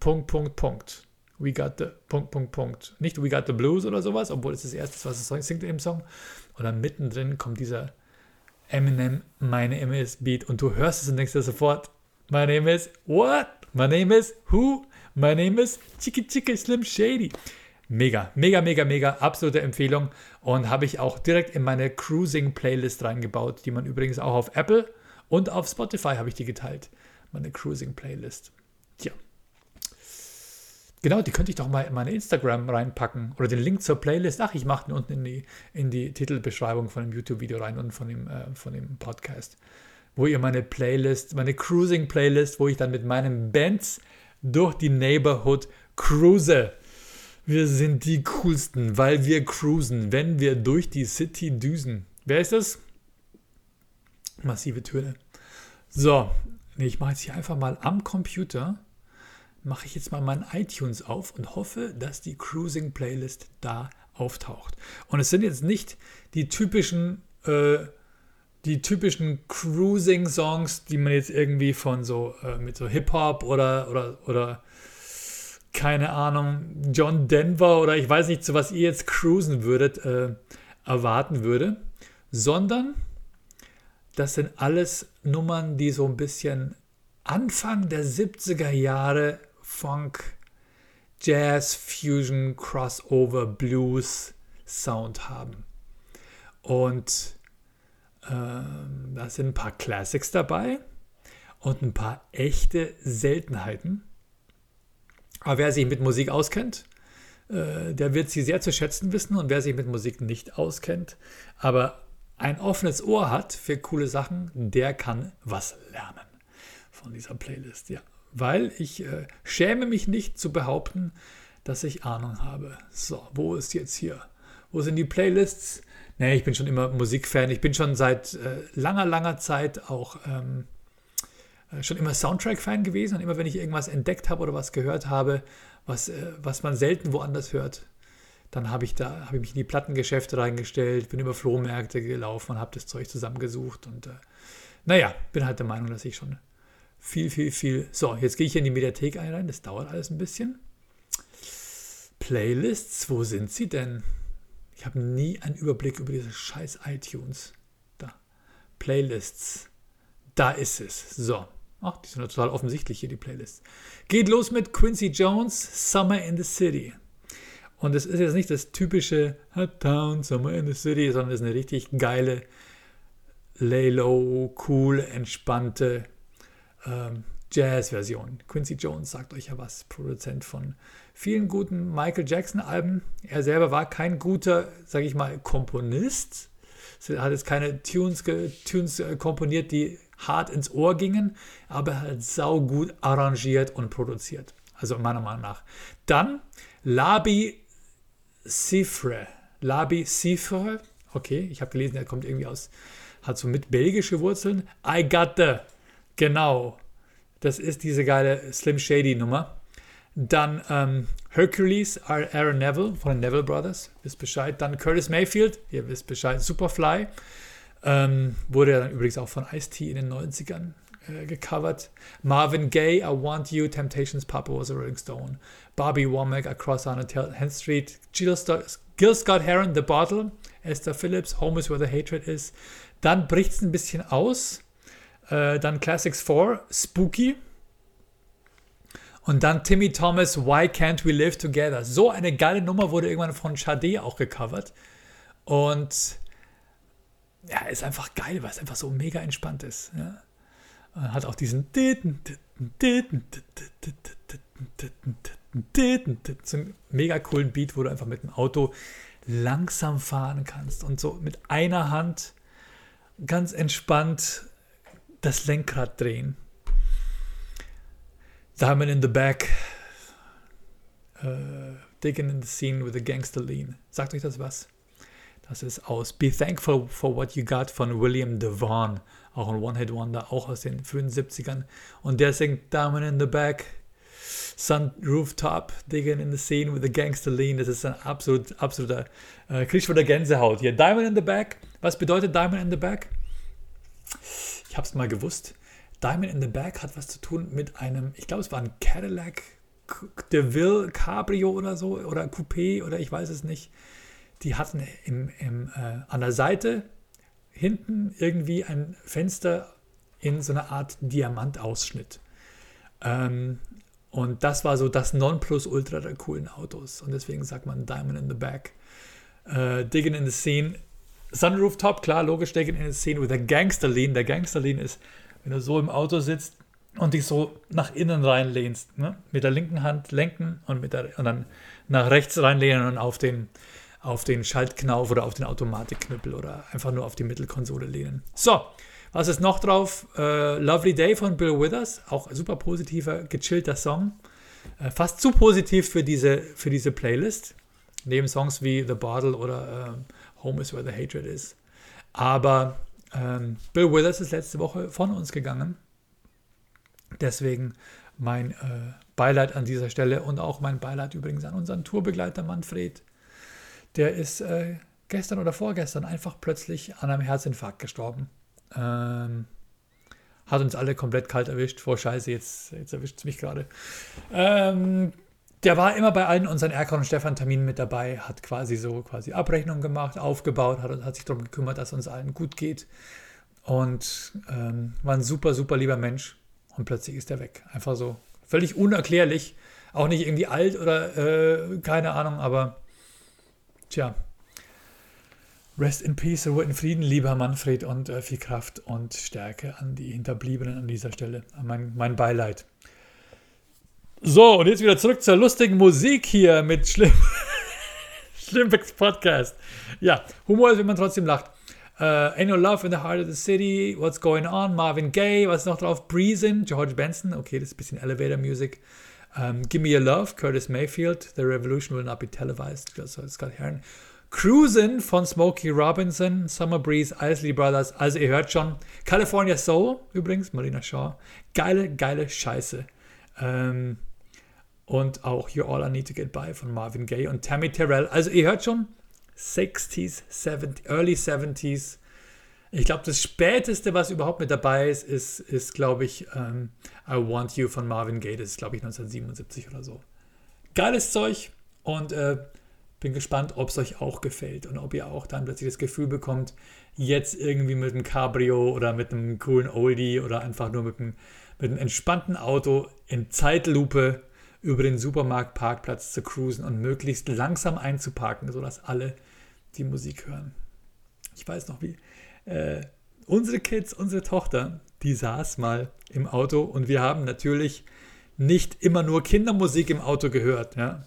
Punkt, Punkt, Punkt. We Got the Punkt, Punkt, Punkt. Nicht We Got the Blues oder sowas, obwohl es das erste was es singt im Song. Und dann mittendrin kommt dieser Eminem, meine Name is Beat. Und du hörst es und denkst dir sofort, my name is what? My name is who? My name is Chiki Chiki Slim Shady. Mega, mega, mega, mega, absolute Empfehlung. Und habe ich auch direkt in meine Cruising-Playlist reingebaut, die man übrigens auch auf Apple und auf Spotify habe ich die geteilt. Meine Cruising-Playlist. Tja. Genau, die könnte ich doch mal in meine Instagram reinpacken oder den Link zur Playlist. Ach, ich mache den unten in die, in die Titelbeschreibung von dem YouTube-Video rein und von dem, äh, von dem Podcast, wo ihr meine Playlist, meine Cruising-Playlist, wo ich dann mit meinem Benz durch die Neighborhood cruise. Wir sind die coolsten, weil wir cruisen, wenn wir durch die City düsen. Wer ist das? Massive Töne. So, ich mache jetzt hier einfach mal am Computer mache ich jetzt mal mein iTunes auf und hoffe, dass die Cruising Playlist da auftaucht. Und es sind jetzt nicht die typischen, äh, die typischen Cruising-Songs, die man jetzt irgendwie von so äh, mit so Hip-Hop oder, oder, oder keine Ahnung, John Denver oder ich weiß nicht, zu was ihr jetzt cruisen würdet, äh, erwarten würde, sondern das sind alles Nummern, die so ein bisschen Anfang der 70er Jahre Funk, Jazz, Fusion, Crossover, Blues Sound haben. Und ähm, da sind ein paar Classics dabei und ein paar echte Seltenheiten. Aber wer sich mit Musik auskennt, äh, der wird sie sehr zu schätzen wissen. Und wer sich mit Musik nicht auskennt, aber ein offenes Ohr hat für coole Sachen, der kann was lernen von dieser Playlist. Ja weil ich äh, schäme mich nicht zu behaupten, dass ich Ahnung habe. So, wo ist jetzt hier? Wo sind die Playlists? Nee, ich bin schon immer Musikfan. Ich bin schon seit äh, langer, langer Zeit auch ähm, äh, schon immer Soundtrack-Fan gewesen. Und immer wenn ich irgendwas entdeckt habe oder was gehört habe, was, äh, was man selten woanders hört, dann habe ich da habe ich mich in die Plattengeschäfte reingestellt, bin über Flohmärkte gelaufen und habe das Zeug zusammengesucht. Und äh, naja, bin halt der Meinung, dass ich schon viel, viel, viel. So, jetzt gehe ich in die Mediathek ein rein. Das dauert alles ein bisschen. Playlists, wo sind sie denn? Ich habe nie einen Überblick über diese scheiß iTunes. Da. Playlists. Da ist es. So. Ach, die sind total offensichtlich hier, die Playlists. Geht los mit Quincy Jones, Summer in the City. Und es ist jetzt nicht das typische Hot Town, Summer in the City, sondern es ist eine richtig geile, lay low, cool, entspannte ähm, Jazz-Version. Quincy Jones sagt euch ja was, Produzent von vielen guten Michael Jackson-Alben. Er selber war kein guter, sage ich mal, Komponist. Er hat jetzt keine Tunes, Tunes äh, komponiert, die hart ins Ohr gingen, aber er hat saugut arrangiert und produziert. Also meiner Meinung nach. Dann Labi Cifre. Labi Cifre. Okay, ich habe gelesen, er kommt irgendwie aus, hat so mit belgische Wurzeln. I got the Genau. Das ist diese geile Slim Shady Nummer. Dann ähm, Hercules, Aaron Neville von den Neville Brothers, wisst Bescheid. Dann Curtis Mayfield, ihr wisst Bescheid. Superfly, ähm, wurde ja dann übrigens auch von Ice-T in den 90ern äh, gecovert. Marvin Gaye, I Want You, Temptations, Papa was a Rolling Stone. Bobby Womack, Across on Hand Street. Gil Gil Scott Heron, The Bottle. Esther Phillips, Home is Where the Hatred Is. Dann bricht es ein bisschen aus äh, dann Classics 4, Spooky. Und dann Timmy Thomas, Why Can't We Live Together. So eine geile Nummer wurde irgendwann von Sade auch gecovert. Und ja, ist einfach geil, weil es einfach so mega entspannt ist. Ja. Hat auch diesen so mega coolen Beat, wo du einfach mit dem Auto langsam fahren kannst und so mit einer Hand ganz entspannt das Lenkrad drehen. Diamond in the Back, äh, Digging in the Scene with a Gangster Lean. Sagt euch das was? Das ist aus Be Thankful for What You Got von William Devon. Auch ein One-Hit-Wonder, auch aus den frühen 70ern. Und der singt Diamond in the Back, Sun Rooftop, Digging in the Scene with a Gangster Lean. Das ist ein absolut, absoluter, äh, kriegst von der Gänsehaut hier. Diamond in the Back. Was bedeutet Diamond in the Back? Ich hab's mal gewusst. Diamond in the Back hat was zu tun mit einem, ich glaube, es war ein Cadillac DeVille Cabrio oder so oder Coupé oder ich weiß es nicht. Die hatten im, im, äh, an der Seite hinten irgendwie ein Fenster in so einer Art Diamantausschnitt. Ähm, und das war so das Nonplusultra der coolen Autos. Und deswegen sagt man Diamond in the Back. Äh, digging in the Scene. Sunroof Top, klar, logisch, Digging in the Scene with a Gangster Lean. Der Gangster Lean ist, wenn du so im Auto sitzt und dich so nach innen reinlehnst. Ne? Mit der linken Hand lenken und, mit der, und dann nach rechts reinlehnen und auf den, auf den Schaltknauf oder auf den Automatikknüppel oder einfach nur auf die Mittelkonsole lehnen. So, was ist noch drauf? Äh, Lovely Day von Bill Withers, auch super positiver, gechillter Song. Äh, fast zu positiv für diese, für diese Playlist. Neben Songs wie The Bottle oder äh, Home is Where the Hatred is. Aber ähm, Bill Withers ist letzte Woche von uns gegangen. Deswegen mein äh, Beileid an dieser Stelle und auch mein Beileid übrigens an unseren Tourbegleiter Manfred. Der ist äh, gestern oder vorgestern einfach plötzlich an einem Herzinfarkt gestorben. Ähm, hat uns alle komplett kalt erwischt. Vor Scheiße, jetzt, jetzt erwischt es mich gerade. Ähm, der war immer bei allen unseren Erkan und Stefan Terminen mit dabei, hat quasi so quasi Abrechnung gemacht, aufgebaut, hat, hat sich darum gekümmert, dass uns allen gut geht. Und ähm, war ein super, super lieber Mensch. Und plötzlich ist er weg. Einfach so. Völlig unerklärlich. Auch nicht irgendwie alt oder äh, keine Ahnung, aber tja, Rest in Peace, Ruhe in Frieden, lieber Manfred, und äh, viel Kraft und Stärke an die Hinterbliebenen an dieser Stelle. Mein, mein Beileid. So, und jetzt wieder zurück zur lustigen Musik hier mit Schlimm Schlimmbecks Podcast. Ja, Humor ist, wenn man trotzdem lacht. Uh, Ain't No Love in the Heart of the City, What's Going On, Marvin Gaye, was ist noch drauf? Breezin, George Benson, okay, das ist ein bisschen Elevator Music. Um, Give Me Your Love, Curtis Mayfield, The Revolution Will Not Be Televised, Scott Heron. Cruisin' von Smokey Robinson, Summer Breeze, Isley Brothers. Also ihr hört schon, California Soul übrigens, Marina Shaw. Geile, geile Scheiße. Ähm, und auch You're All I Need to Get By von Marvin Gaye und Tammy Terrell. Also ihr hört schon, 60s, 70s, Early 70s. Ich glaube, das späteste, was überhaupt mit dabei ist, ist, ist glaube ich, ähm, I Want You von Marvin Gaye. Das ist, glaube ich, 1977 oder so. Geiles Zeug und äh, bin gespannt, ob es euch auch gefällt und ob ihr auch dann plötzlich das Gefühl bekommt, jetzt irgendwie mit einem Cabrio oder mit einem coolen Oldie oder einfach nur mit einem, mit einem entspannten Auto in Zeitlupe über den Supermarktparkplatz zu cruisen und möglichst langsam einzuparken, sodass alle die Musik hören. Ich weiß noch wie. Äh, unsere Kids, unsere Tochter, die saß mal im Auto und wir haben natürlich nicht immer nur Kindermusik im Auto gehört. Ja?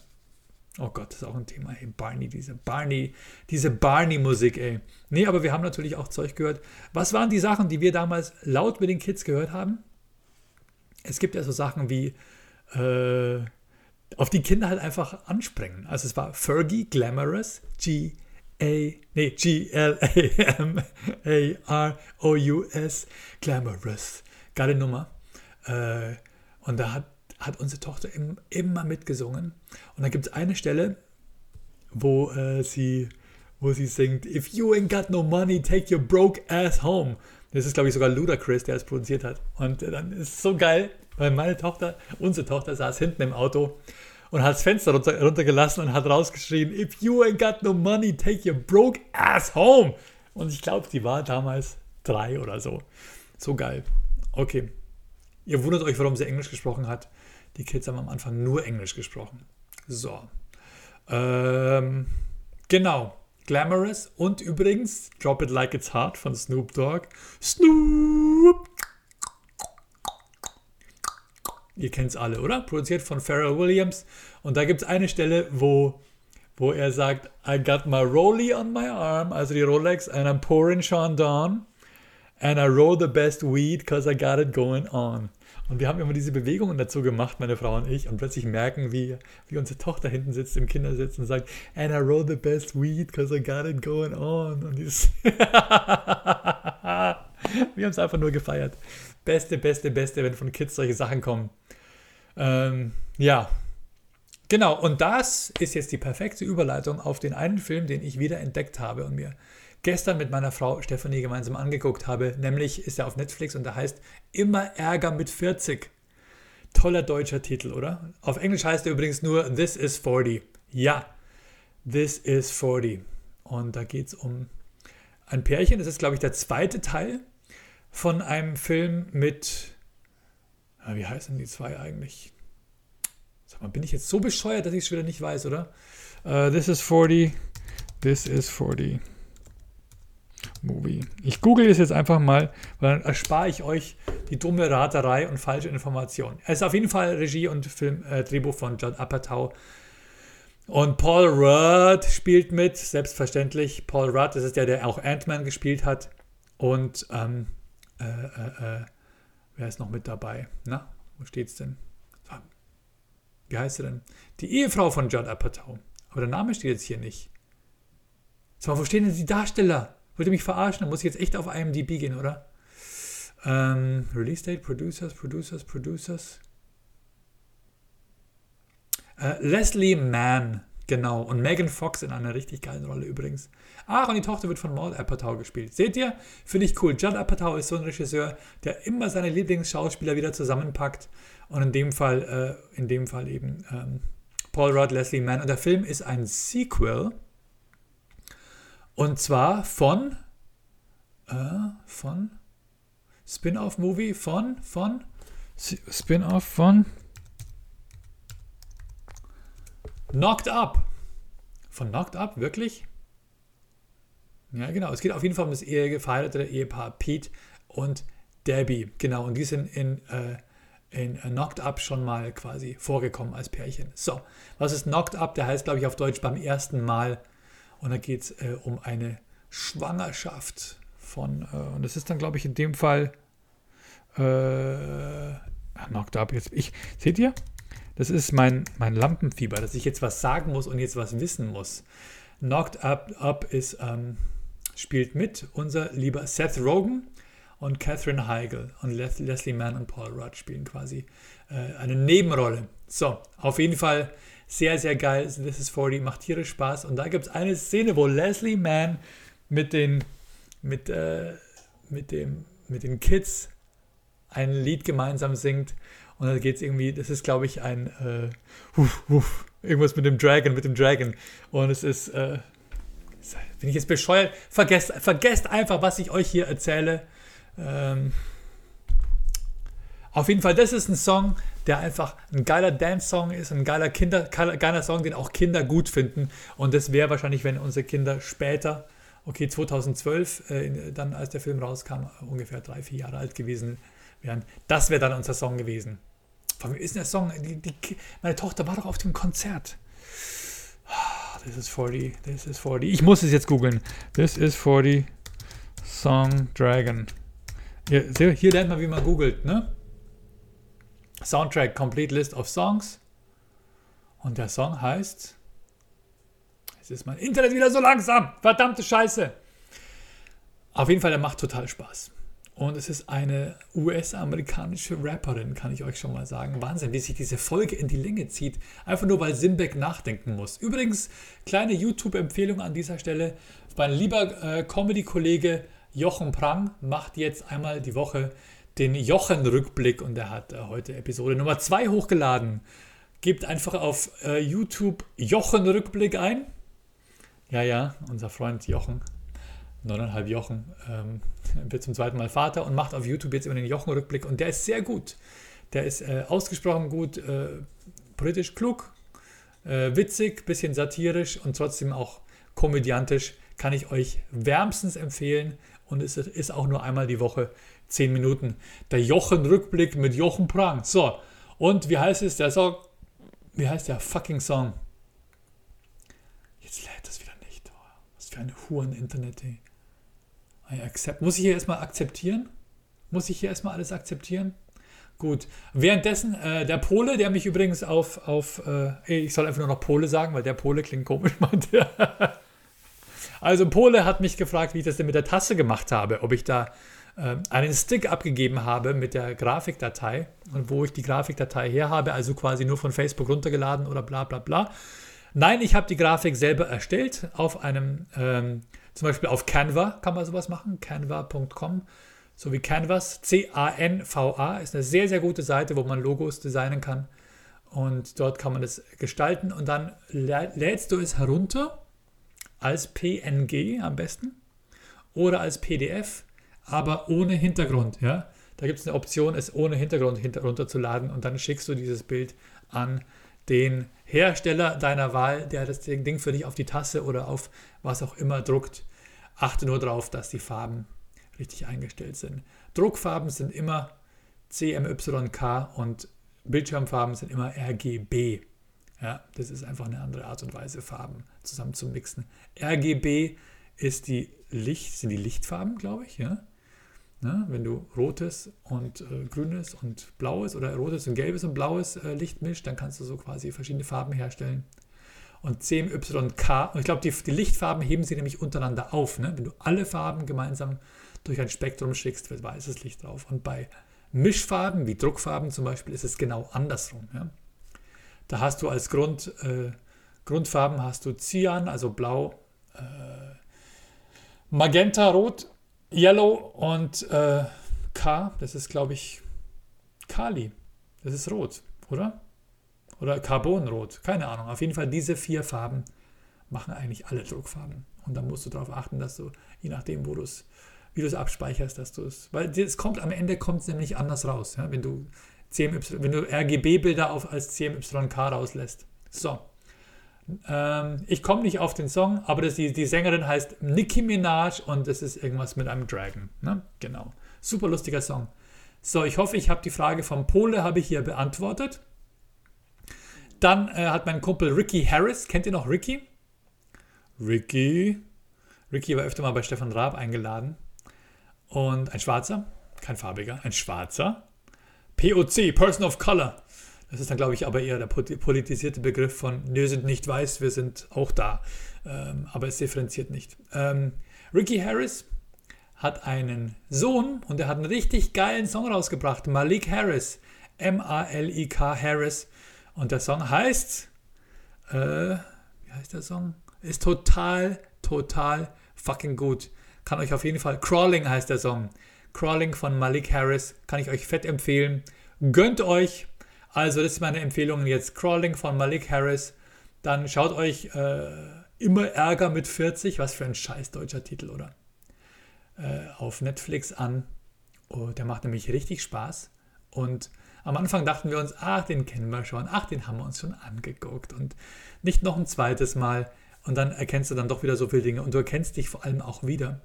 Oh Gott, das ist auch ein Thema. Hey, Barney, diese Barney, diese Barney-Musik, ey. Nee, aber wir haben natürlich auch Zeug gehört. Was waren die Sachen, die wir damals laut mit den Kids gehört haben? Es gibt ja so Sachen wie, äh, auf die Kinder halt einfach anspringen. Also es war Fergie, Glamorous, G, A, nee, G-L-A-M-A-R-O-U-S, Glamorous. Geile Nummer. Äh, und da hat hat unsere Tochter im, immer mitgesungen. Und dann gibt es eine Stelle, wo äh, sie wo sie singt, If you ain't got no money, take your broke ass home. Das ist, glaube ich, sogar Ludacris, der es produziert hat. Und äh, dann ist es so geil, weil meine Tochter, unsere Tochter, saß hinten im Auto und hat das Fenster runter, runtergelassen und hat rausgeschrien, If you ain't got no money, take your broke ass home. Und ich glaube, die war damals drei oder so. So geil. Okay. Ihr wundert euch, warum sie Englisch gesprochen hat. Die Kids haben am Anfang nur Englisch gesprochen. So. Ähm, genau. Glamorous und übrigens Drop It Like It's Hot von Snoop Dogg. Snoop! Ihr kennt es alle, oder? Produziert von Pharrell Williams. Und da gibt es eine Stelle, wo, wo er sagt, I got my Rollie on my arm, also die Rolex, and I'm pouring Sean Dawn. And I roll the best weed because I got it going on. Und wir haben immer diese Bewegungen dazu gemacht, meine Frau und ich, und plötzlich merken, wie, wie unsere Tochter hinten sitzt im Kindersitz und sagt, and I roll the best weed because I got it going on. Und dieses wir haben es einfach nur gefeiert. Beste, beste, beste, wenn von Kids solche Sachen kommen. Ähm, ja, genau. Und das ist jetzt die perfekte Überleitung auf den einen Film, den ich wieder entdeckt habe und mir gestern mit meiner Frau Stefanie gemeinsam angeguckt habe. Nämlich ist er auf Netflix und der heißt Immer Ärger mit 40. Toller deutscher Titel, oder? Auf Englisch heißt er übrigens nur This is 40. Ja, This is 40. Und da geht es um ein Pärchen. Das ist, glaube ich, der zweite Teil von einem Film mit. Wie heißen die zwei eigentlich? Sag mal, bin ich jetzt so bescheuert, dass ich es wieder nicht weiß, oder? Uh, this is 40. This is 40. Movie. Ich google es jetzt einfach mal, weil dann erspare ich euch die dumme Raterei und falsche Informationen. Es ist auf jeden Fall Regie und Film, äh, Drehbuch von Judd Apatow. Und Paul Rudd spielt mit, selbstverständlich. Paul Rudd, das ist der, der auch Ant-Man gespielt hat. Und ähm, äh, äh, äh wer ist noch mit dabei? Na, wo steht's denn? Wie heißt sie denn? Die Ehefrau von Judd Apatow. Aber der Name steht jetzt hier nicht. Mal, wo stehen denn die Darsteller? Wollt ihr mich verarschen? Dann muss ich jetzt echt auf IMDb gehen, oder? Ähm, Release Date, Producers, Producers, Producers. Äh, Leslie Mann, genau. Und Megan Fox in einer richtig geilen Rolle übrigens. Ach, und die Tochter wird von Maud Apatow gespielt. Seht ihr? Finde ich cool. Judd Apatow ist so ein Regisseur, der immer seine Lieblingsschauspieler wieder zusammenpackt. Und in dem Fall, äh, in dem Fall eben ähm, Paul Rudd, Leslie Mann. Und der Film ist ein Sequel und zwar von, äh, von Spin-off-Movie von, von, Spin-off von Knocked Up. Von Knocked Up, wirklich? Ja, genau. Es geht auf jeden Fall um das Ehe, verheiratete Ehepaar Pete und Debbie. Genau, und die sind in, äh, in Knocked Up schon mal quasi vorgekommen als Pärchen. So, was ist Knocked Up? Der heißt, glaube ich, auf Deutsch beim ersten Mal und da geht es äh, um eine Schwangerschaft von, äh, und das ist dann, glaube ich, in dem Fall äh, knocked up jetzt. Ich, seht ihr? Das ist mein, mein Lampenfieber, dass ich jetzt was sagen muss und jetzt was wissen muss. Knocked Up, up ist, ähm, spielt mit unser lieber Seth Rogen und Catherine Heigl und Les Leslie Mann und Paul Rudd spielen quasi äh, eine Nebenrolle. So, auf jeden Fall sehr, sehr geil. This is 40 macht tierisch Spaß. Und da gibt es eine Szene, wo Leslie Mann mit den, mit, äh, mit, dem, mit den Kids ein Lied gemeinsam singt. Und da geht es irgendwie, das ist glaube ich ein, äh, huf, huf, irgendwas mit dem Dragon, mit dem Dragon. Und es ist, äh, bin ich jetzt bescheuert? Vergesst, vergesst einfach, was ich euch hier erzähle. Ähm, auf jeden Fall, das ist ein Song, der einfach ein geiler Dance-Song ist, ein geiler, Kinder, geiler Song, den auch Kinder gut finden. Und das wäre wahrscheinlich, wenn unsere Kinder später, okay, 2012, äh, dann als der Film rauskam, ungefähr drei, vier Jahre alt gewesen wären. Das wäre dann unser Song gewesen. Wem ist denn der Song? Die, die, meine Tochter war doch auf dem Konzert. This is 40, this is 40. Ich muss es jetzt googeln. This is 40 Song Dragon. Hier, hier lernt man, wie man googelt, ne? Soundtrack Complete List of Songs. Und der Song heißt. Jetzt ist mein Internet wieder so langsam. Verdammte Scheiße. Auf jeden Fall, der macht total Spaß. Und es ist eine US-amerikanische Rapperin, kann ich euch schon mal sagen. Wahnsinn, wie sich diese Folge in die Länge zieht. Einfach nur, weil Simbeck nachdenken muss. Übrigens, kleine YouTube-Empfehlung an dieser Stelle. Mein lieber äh, Comedy-Kollege Jochen Prang macht jetzt einmal die Woche den Jochen-Rückblick und er hat äh, heute Episode Nummer 2 hochgeladen. Gebt einfach auf äh, YouTube Jochen-Rückblick ein. Ja, ja, unser Freund Jochen, neuneinhalb Jochen, ähm, wird zum zweiten Mal Vater und macht auf YouTube jetzt immer den Jochen-Rückblick und der ist sehr gut. Der ist äh, ausgesprochen gut, äh, politisch klug, äh, witzig, bisschen satirisch und trotzdem auch komödiantisch. Kann ich euch wärmstens empfehlen und es ist auch nur einmal die Woche 10 Minuten. Der Jochen-Rückblick mit Jochen Prang. So, und wie heißt es, der Song? Wie heißt der fucking Song? Jetzt lädt das wieder nicht. Oh, was für ein Huren-Internet, ey. I accept. Muss ich hier erstmal akzeptieren? Muss ich hier erstmal alles akzeptieren? Gut. Währenddessen, äh, der Pole, der mich übrigens auf, auf äh, ich soll einfach nur noch Pole sagen, weil der Pole klingt komisch, meint er. Also Pole hat mich gefragt, wie ich das denn mit der Tasse gemacht habe, ob ich da äh, einen Stick abgegeben habe mit der Grafikdatei und wo ich die Grafikdatei her habe, also quasi nur von Facebook runtergeladen oder bla bla bla. Nein, ich habe die Grafik selber erstellt auf einem, ähm, zum Beispiel auf Canva kann man sowas machen, canva.com so wie Canvas. C-A-N-V-A ist eine sehr, sehr gute Seite, wo man Logos designen kann. Und dort kann man das gestalten und dann lädst du es herunter als PNG am besten oder als PDF, aber ohne Hintergrund. Ja? Da gibt es eine Option, es ohne Hintergrund runterzuladen und dann schickst du dieses Bild an den Hersteller deiner Wahl, der das Ding für dich auf die Tasse oder auf was auch immer druckt. Achte nur darauf, dass die Farben richtig eingestellt sind. Druckfarben sind immer CMYK und Bildschirmfarben sind immer RGB. Ja, das ist einfach eine andere Art und Weise, Farben zusammen zu mixen. RGB ist die Licht, sind die Lichtfarben, glaube ich, ja. Na, wenn du rotes und äh, grünes und blaues oder rotes und gelbes und blaues äh, Licht mischt, dann kannst du so quasi verschiedene Farben herstellen. Und CMYK, und ich glaube, die, die, Lichtfarben heben sie nämlich untereinander auf. Ne? Wenn du alle Farben gemeinsam durch ein Spektrum schickst, wird weißes Licht drauf. Und bei Mischfarben, wie Druckfarben zum Beispiel, ist es genau andersrum. Ja? Da hast du als Grund, äh, Grundfarben hast du Cyan, also blau, äh, Magenta, Rot, Yellow und äh, K, das ist glaube ich Kali, das ist rot, oder? Oder Carbonrot, keine Ahnung. Auf jeden Fall diese vier Farben machen eigentlich alle Druckfarben. Und da musst du darauf achten, dass du, je nachdem, wo du es wie du es abspeicherst, dass du es. Weil es kommt am Ende kommt es nämlich anders raus, ja, wenn du CMY, wenn du RGB-Bilder als CMYK rauslässt. So. Ähm, ich komme nicht auf den Song, aber das, die, die Sängerin heißt Nicki Minaj und es ist irgendwas mit einem Dragon. Ne? Genau. Super lustiger Song. So, ich hoffe, ich habe die Frage vom Pole habe ich hier beantwortet. Dann äh, hat mein Kumpel Ricky Harris, kennt ihr noch Ricky? Ricky. Ricky war öfter mal bei Stefan Raab eingeladen. Und ein schwarzer, kein farbiger, ein schwarzer. POC, Person of Color. Das ist dann, glaube ich, aber eher der politisierte Begriff von, wir sind nicht weiß, wir sind auch da. Ähm, aber es differenziert nicht. Ähm, Ricky Harris hat einen Sohn und er hat einen richtig geilen Song rausgebracht. Malik Harris. M-A-L-I-K Harris. Und der Song heißt, äh, wie heißt der Song? Ist total, total fucking gut. Kann euch auf jeden Fall, Crawling heißt der Song. Crawling von Malik Harris, kann ich euch fett empfehlen. Gönnt euch. Also, das ist meine Empfehlung jetzt. Crawling von Malik Harris. Dann schaut euch äh, Immer Ärger mit 40, was für ein scheiß deutscher Titel, oder? Äh, auf Netflix an. Oh, der macht nämlich richtig Spaß. Und am Anfang dachten wir uns, ach, den kennen wir schon, ach, den haben wir uns schon angeguckt. Und nicht noch ein zweites Mal. Und dann erkennst du dann doch wieder so viele Dinge. Und du erkennst dich vor allem auch wieder.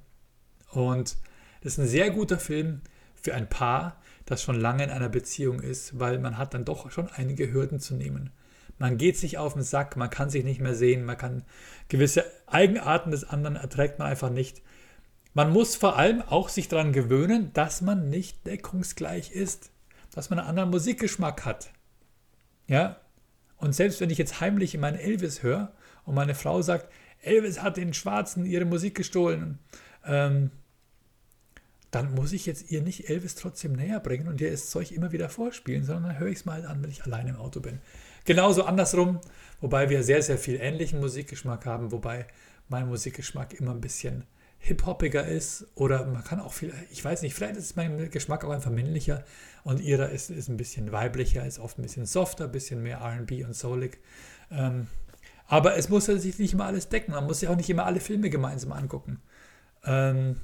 Und das ist ein sehr guter Film für ein Paar, das schon lange in einer Beziehung ist, weil man hat dann doch schon einige Hürden zu nehmen. Man geht sich auf den Sack, man kann sich nicht mehr sehen, man kann gewisse Eigenarten des anderen erträgt man einfach nicht. Man muss vor allem auch sich daran gewöhnen, dass man nicht deckungsgleich ist, dass man einen anderen Musikgeschmack hat. Ja? Und selbst wenn ich jetzt heimlich in meinen Elvis höre und meine Frau sagt, Elvis hat den Schwarzen ihre Musik gestohlen, ähm, dann muss ich jetzt ihr nicht Elvis trotzdem näher bringen und ihr das Zeug immer wieder vorspielen, sondern dann höre ich es mal an, wenn ich alleine im Auto bin. Genauso andersrum, wobei wir sehr, sehr viel ähnlichen Musikgeschmack haben, wobei mein Musikgeschmack immer ein bisschen hip-hoppiger ist oder man kann auch viel, ich weiß nicht, vielleicht ist mein Geschmack auch einfach männlicher und ihrer ist, ist ein bisschen weiblicher, ist oft ein bisschen softer, ein bisschen mehr RB und soulig. Ähm, aber es muss sich nicht immer alles decken, man muss sich auch nicht immer alle Filme gemeinsam angucken. Ähm,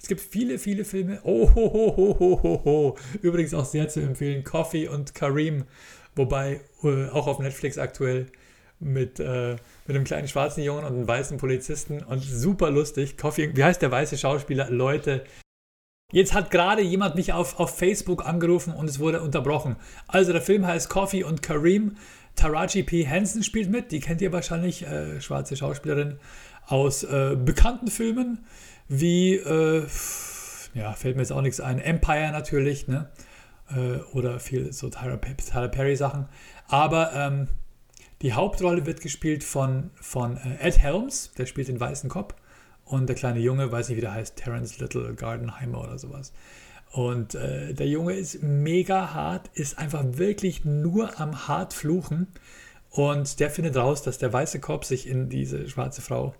es gibt viele, viele Filme. Oh, ho, ho, ho, ho, ho, ho. Übrigens auch sehr zu empfehlen. Coffee und Kareem. Wobei äh, auch auf Netflix aktuell mit, äh, mit einem kleinen schwarzen Jungen und einem weißen Polizisten. Und super lustig. Coffee, wie heißt der weiße Schauspieler? Leute. Jetzt hat gerade jemand mich auf, auf Facebook angerufen und es wurde unterbrochen. Also der Film heißt Coffee und Kareem. Taraji P. Henson spielt mit. Die kennt ihr wahrscheinlich. Äh, schwarze Schauspielerin aus äh, bekannten Filmen wie, äh, ja, fällt mir jetzt auch nichts ein, Empire natürlich, ne? äh, oder viel so Tyler, Tyler Perry Sachen. Aber ähm, die Hauptrolle wird gespielt von, von äh, Ed Helms, der spielt den weißen Kopf. Und der kleine Junge, weiß nicht wie der heißt, Terence Little Gardenheimer oder sowas. Und äh, der Junge ist mega hart, ist einfach wirklich nur am hart fluchen. Und der findet raus, dass der weiße Kopf sich in diese schwarze Frau,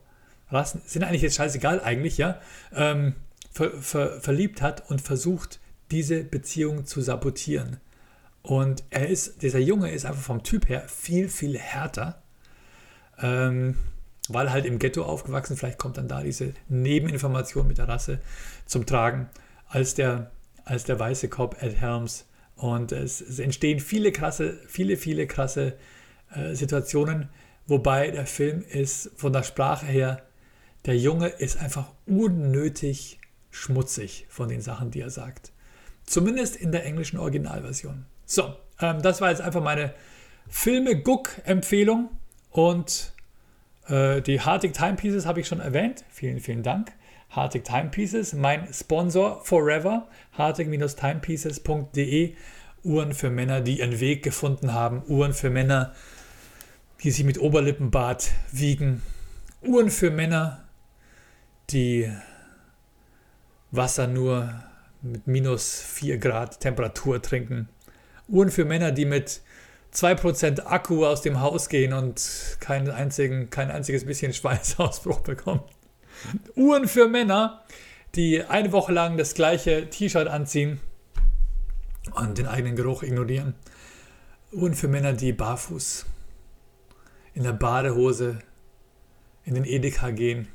Rassen, sind eigentlich jetzt scheißegal eigentlich, ja, ähm, ver, ver, verliebt hat und versucht, diese Beziehung zu sabotieren. Und er ist, dieser Junge ist einfach vom Typ her viel, viel härter. Ähm, weil halt im Ghetto aufgewachsen, vielleicht kommt dann da diese Nebeninformation mit der Rasse zum Tragen, als der, als der weiße Cop Ed Helms. Und es, es entstehen viele krasse, viele, viele krasse äh, Situationen, wobei der Film ist von der Sprache her, der Junge ist einfach unnötig schmutzig von den Sachen, die er sagt. Zumindest in der englischen Originalversion. So, ähm, das war jetzt einfach meine Filme-Guck-Empfehlung und äh, die Hartig Timepieces habe ich schon erwähnt. Vielen, vielen Dank. Hartig Timepieces, mein Sponsor forever, hartig-timepieces.de. Uhren für Männer, die ihren Weg gefunden haben. Uhren für Männer, die sich mit Oberlippenbart wiegen. Uhren für Männer, die Wasser nur mit minus 4 Grad Temperatur trinken. Uhren für Männer, die mit 2% Akku aus dem Haus gehen und kein, einzigen, kein einziges bisschen Schweißausbruch bekommen. Uhren für Männer, die eine Woche lang das gleiche T-Shirt anziehen und den eigenen Geruch ignorieren. Uhren für Männer, die barfuß in der Badehose in den Edeka gehen.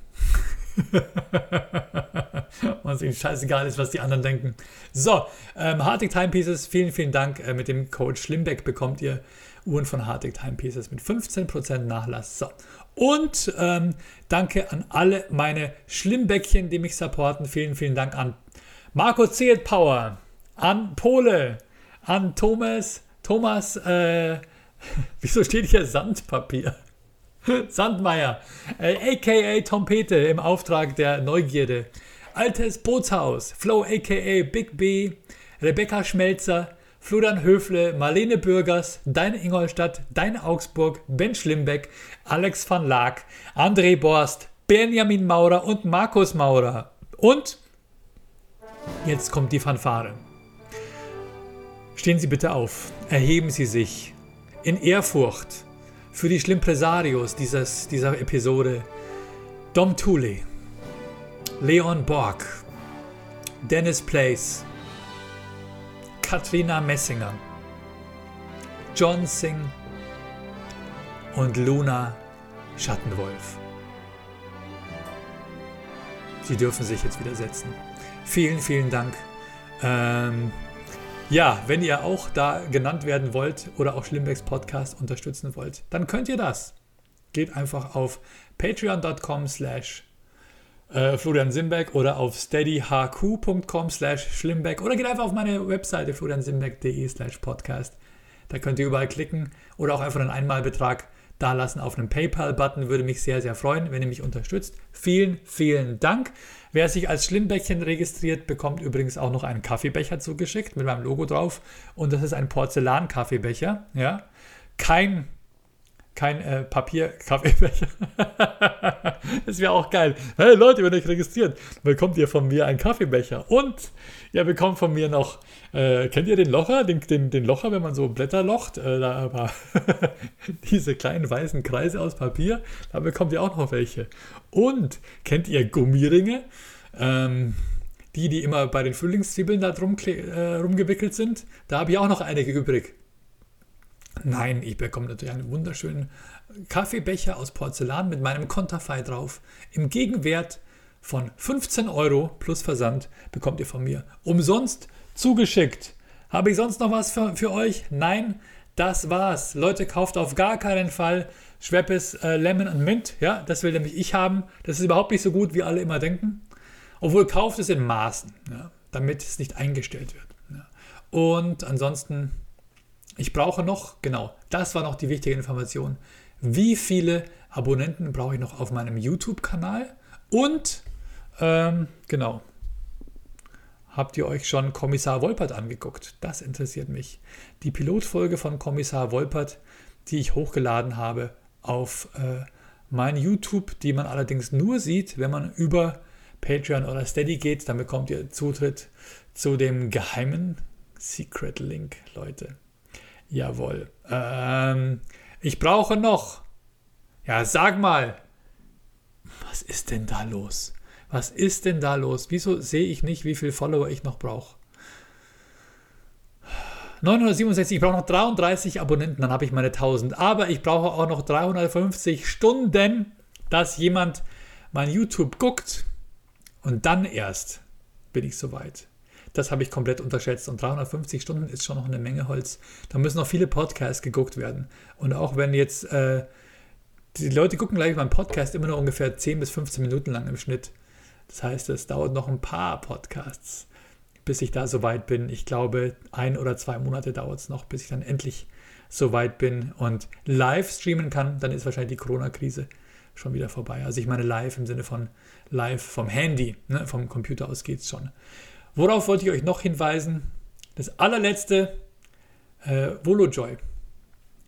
Und es ihnen scheißegal ist, was die anderen denken. So, ähm, Hartig Timepieces, vielen, vielen Dank. Äh, mit dem Code Schlimbeck bekommt ihr Uhren von Hartig Timepieces mit 15% Nachlass. So. Und ähm, danke an alle meine Schlimmbäckchen, die mich supporten. Vielen, vielen Dank an Marco Zelt Power, an Pole, an Thomas, Thomas, äh, wieso steht hier Sandpapier? Sandmeier, äh, aka Tompete im Auftrag der Neugierde. Altes Bootshaus, Flo aka Big B, Rebecca Schmelzer, Florian Höfle, Marlene Bürgers, Dein Ingolstadt, Dein Augsburg, Ben Schlimbeck, Alex van Laak, André Borst, Benjamin Maurer und Markus Maurer. Und jetzt kommt die Fanfare. Stehen Sie bitte auf, erheben Sie sich in Ehrfurcht für die Schlimpresarios dieses, dieser Episode Dom Thule, Leon Borg, Dennis Place, Katrina Messinger, John Singh und Luna Schattenwolf. Sie dürfen sich jetzt wieder setzen. Vielen, vielen Dank. Ähm, ja, wenn ihr auch da genannt werden wollt oder auch Schlimmbecks Podcast unterstützen wollt, dann könnt ihr das. Geht einfach auf patreon.com slash äh, Florian Simbeck oder auf steadyhq.com slash schlimmbeck oder geht einfach auf meine Webseite floriansimbeck.de slash podcast. Da könnt ihr überall klicken oder auch einfach einen Einmalbetrag dalassen auf einem PayPal-Button. Würde mich sehr, sehr freuen, wenn ihr mich unterstützt. Vielen, vielen Dank. Wer sich als Schlimmbäckchen registriert, bekommt übrigens auch noch einen Kaffeebecher zugeschickt mit meinem Logo drauf. Und das ist ein Porzellan-Kaffeebecher. Ja? Kein kein äh, Papier-Kaffeebecher. das wäre auch geil. Hey Leute, wenn ihr euch registriert, bekommt ihr von mir einen Kaffeebecher. Und ihr bekommt von mir noch, äh, kennt ihr den Locher? Den, den, den Locher, wenn man so Blätter locht? Äh, da aber diese kleinen weißen Kreise aus Papier, da bekommt ihr auch noch welche. Und kennt ihr Gummiringe? Ähm, die, die immer bei den Frühlingszwiebeln da drum, äh, rumgewickelt sind. Da habe ich auch noch einige übrig. Nein, ich bekomme natürlich einen wunderschönen Kaffeebecher aus Porzellan mit meinem Konterfei drauf. Im Gegenwert von 15 Euro plus Versand bekommt ihr von mir umsonst zugeschickt. Habe ich sonst noch was für, für euch? Nein, das war's. Leute, kauft auf gar keinen Fall Schweppes äh, Lemon und Mint. Ja, das will nämlich ich haben. Das ist überhaupt nicht so gut, wie alle immer denken. Obwohl kauft es in Maßen, ja, damit es nicht eingestellt wird. Ja. Und ansonsten ich brauche noch, genau, das war noch die wichtige Information. Wie viele Abonnenten brauche ich noch auf meinem YouTube-Kanal? Und, ähm, genau, Habt ihr euch schon Kommissar Wolpert angeguckt? Das interessiert mich. Die Pilotfolge von Kommissar Wolpert, die ich hochgeladen habe auf äh, mein YouTube, die man allerdings nur sieht, wenn man über Patreon oder Steady geht. Dann bekommt ihr Zutritt zu dem geheimen Secret Link, Leute. Jawohl. Ähm, ich brauche noch. Ja, sag mal. Was ist denn da los? Was ist denn da los? Wieso sehe ich nicht, wie viele Follower ich noch brauche? 967, ich brauche noch 33 Abonnenten, dann habe ich meine 1000. Aber ich brauche auch noch 350 Stunden, dass jemand mein YouTube guckt. Und dann erst bin ich soweit. Das habe ich komplett unterschätzt. Und 350 Stunden ist schon noch eine Menge Holz. Da müssen noch viele Podcasts geguckt werden. Und auch wenn jetzt äh, die Leute gucken gleich beim Podcast immer nur ungefähr 10 bis 15 Minuten lang im Schnitt. Das heißt, es dauert noch ein paar Podcasts, bis ich da soweit bin. Ich glaube, ein oder zwei Monate dauert es noch, bis ich dann endlich soweit bin und live streamen kann. Dann ist wahrscheinlich die Corona-Krise schon wieder vorbei. Also ich meine live im Sinne von live vom Handy, ne? vom Computer aus geht es schon. Worauf wollte ich euch noch hinweisen? Das allerletzte, äh, VoloJoy.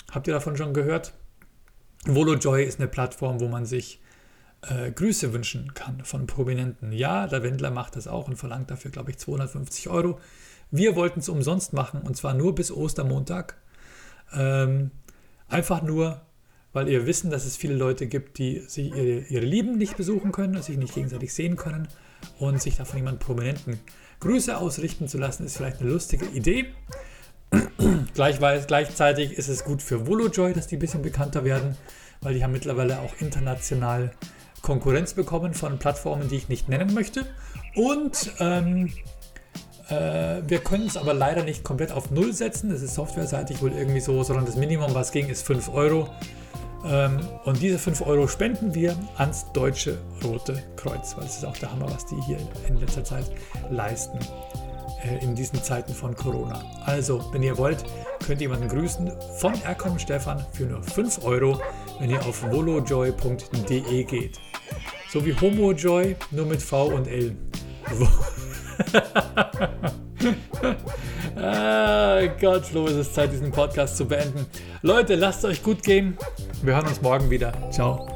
Habt ihr davon schon gehört? VoloJoy ist eine Plattform, wo man sich äh, Grüße wünschen kann von Prominenten. Ja, der Wendler macht das auch und verlangt dafür, glaube ich, 250 Euro. Wir wollten es umsonst machen und zwar nur bis Ostermontag. Ähm, einfach nur, weil wir wissen, dass es viele Leute gibt, die sich ihre, ihre Lieben nicht besuchen können, sich nicht gegenseitig sehen können und sich davon jemand Prominenten Grüße ausrichten zu lassen, ist vielleicht eine lustige Idee. Gleichzeitig ist es gut für VoloJoy, dass die ein bisschen bekannter werden, weil die haben mittlerweile auch international Konkurrenz bekommen von Plattformen, die ich nicht nennen möchte. Und ähm, äh, wir können es aber leider nicht komplett auf Null setzen. Das ist softwareseitig wohl irgendwie so, sondern das Minimum, was ging, ist 5 Euro. Ähm, und diese 5 Euro spenden wir ans Deutsche Rote Kreuz, weil es ist auch der Hammer, was die hier in letzter Zeit leisten äh, in diesen Zeiten von Corona. Also, wenn ihr wollt, könnt ihr jemanden grüßen von Erkon Stefan für nur 5 Euro, wenn ihr auf volojoy.de geht. So wie Homojoy, nur mit V und L. ah, Gott, Flo, es ist Zeit, diesen Podcast zu beenden. Leute, lasst es euch gut gehen. Wir hören uns morgen wieder. Ciao.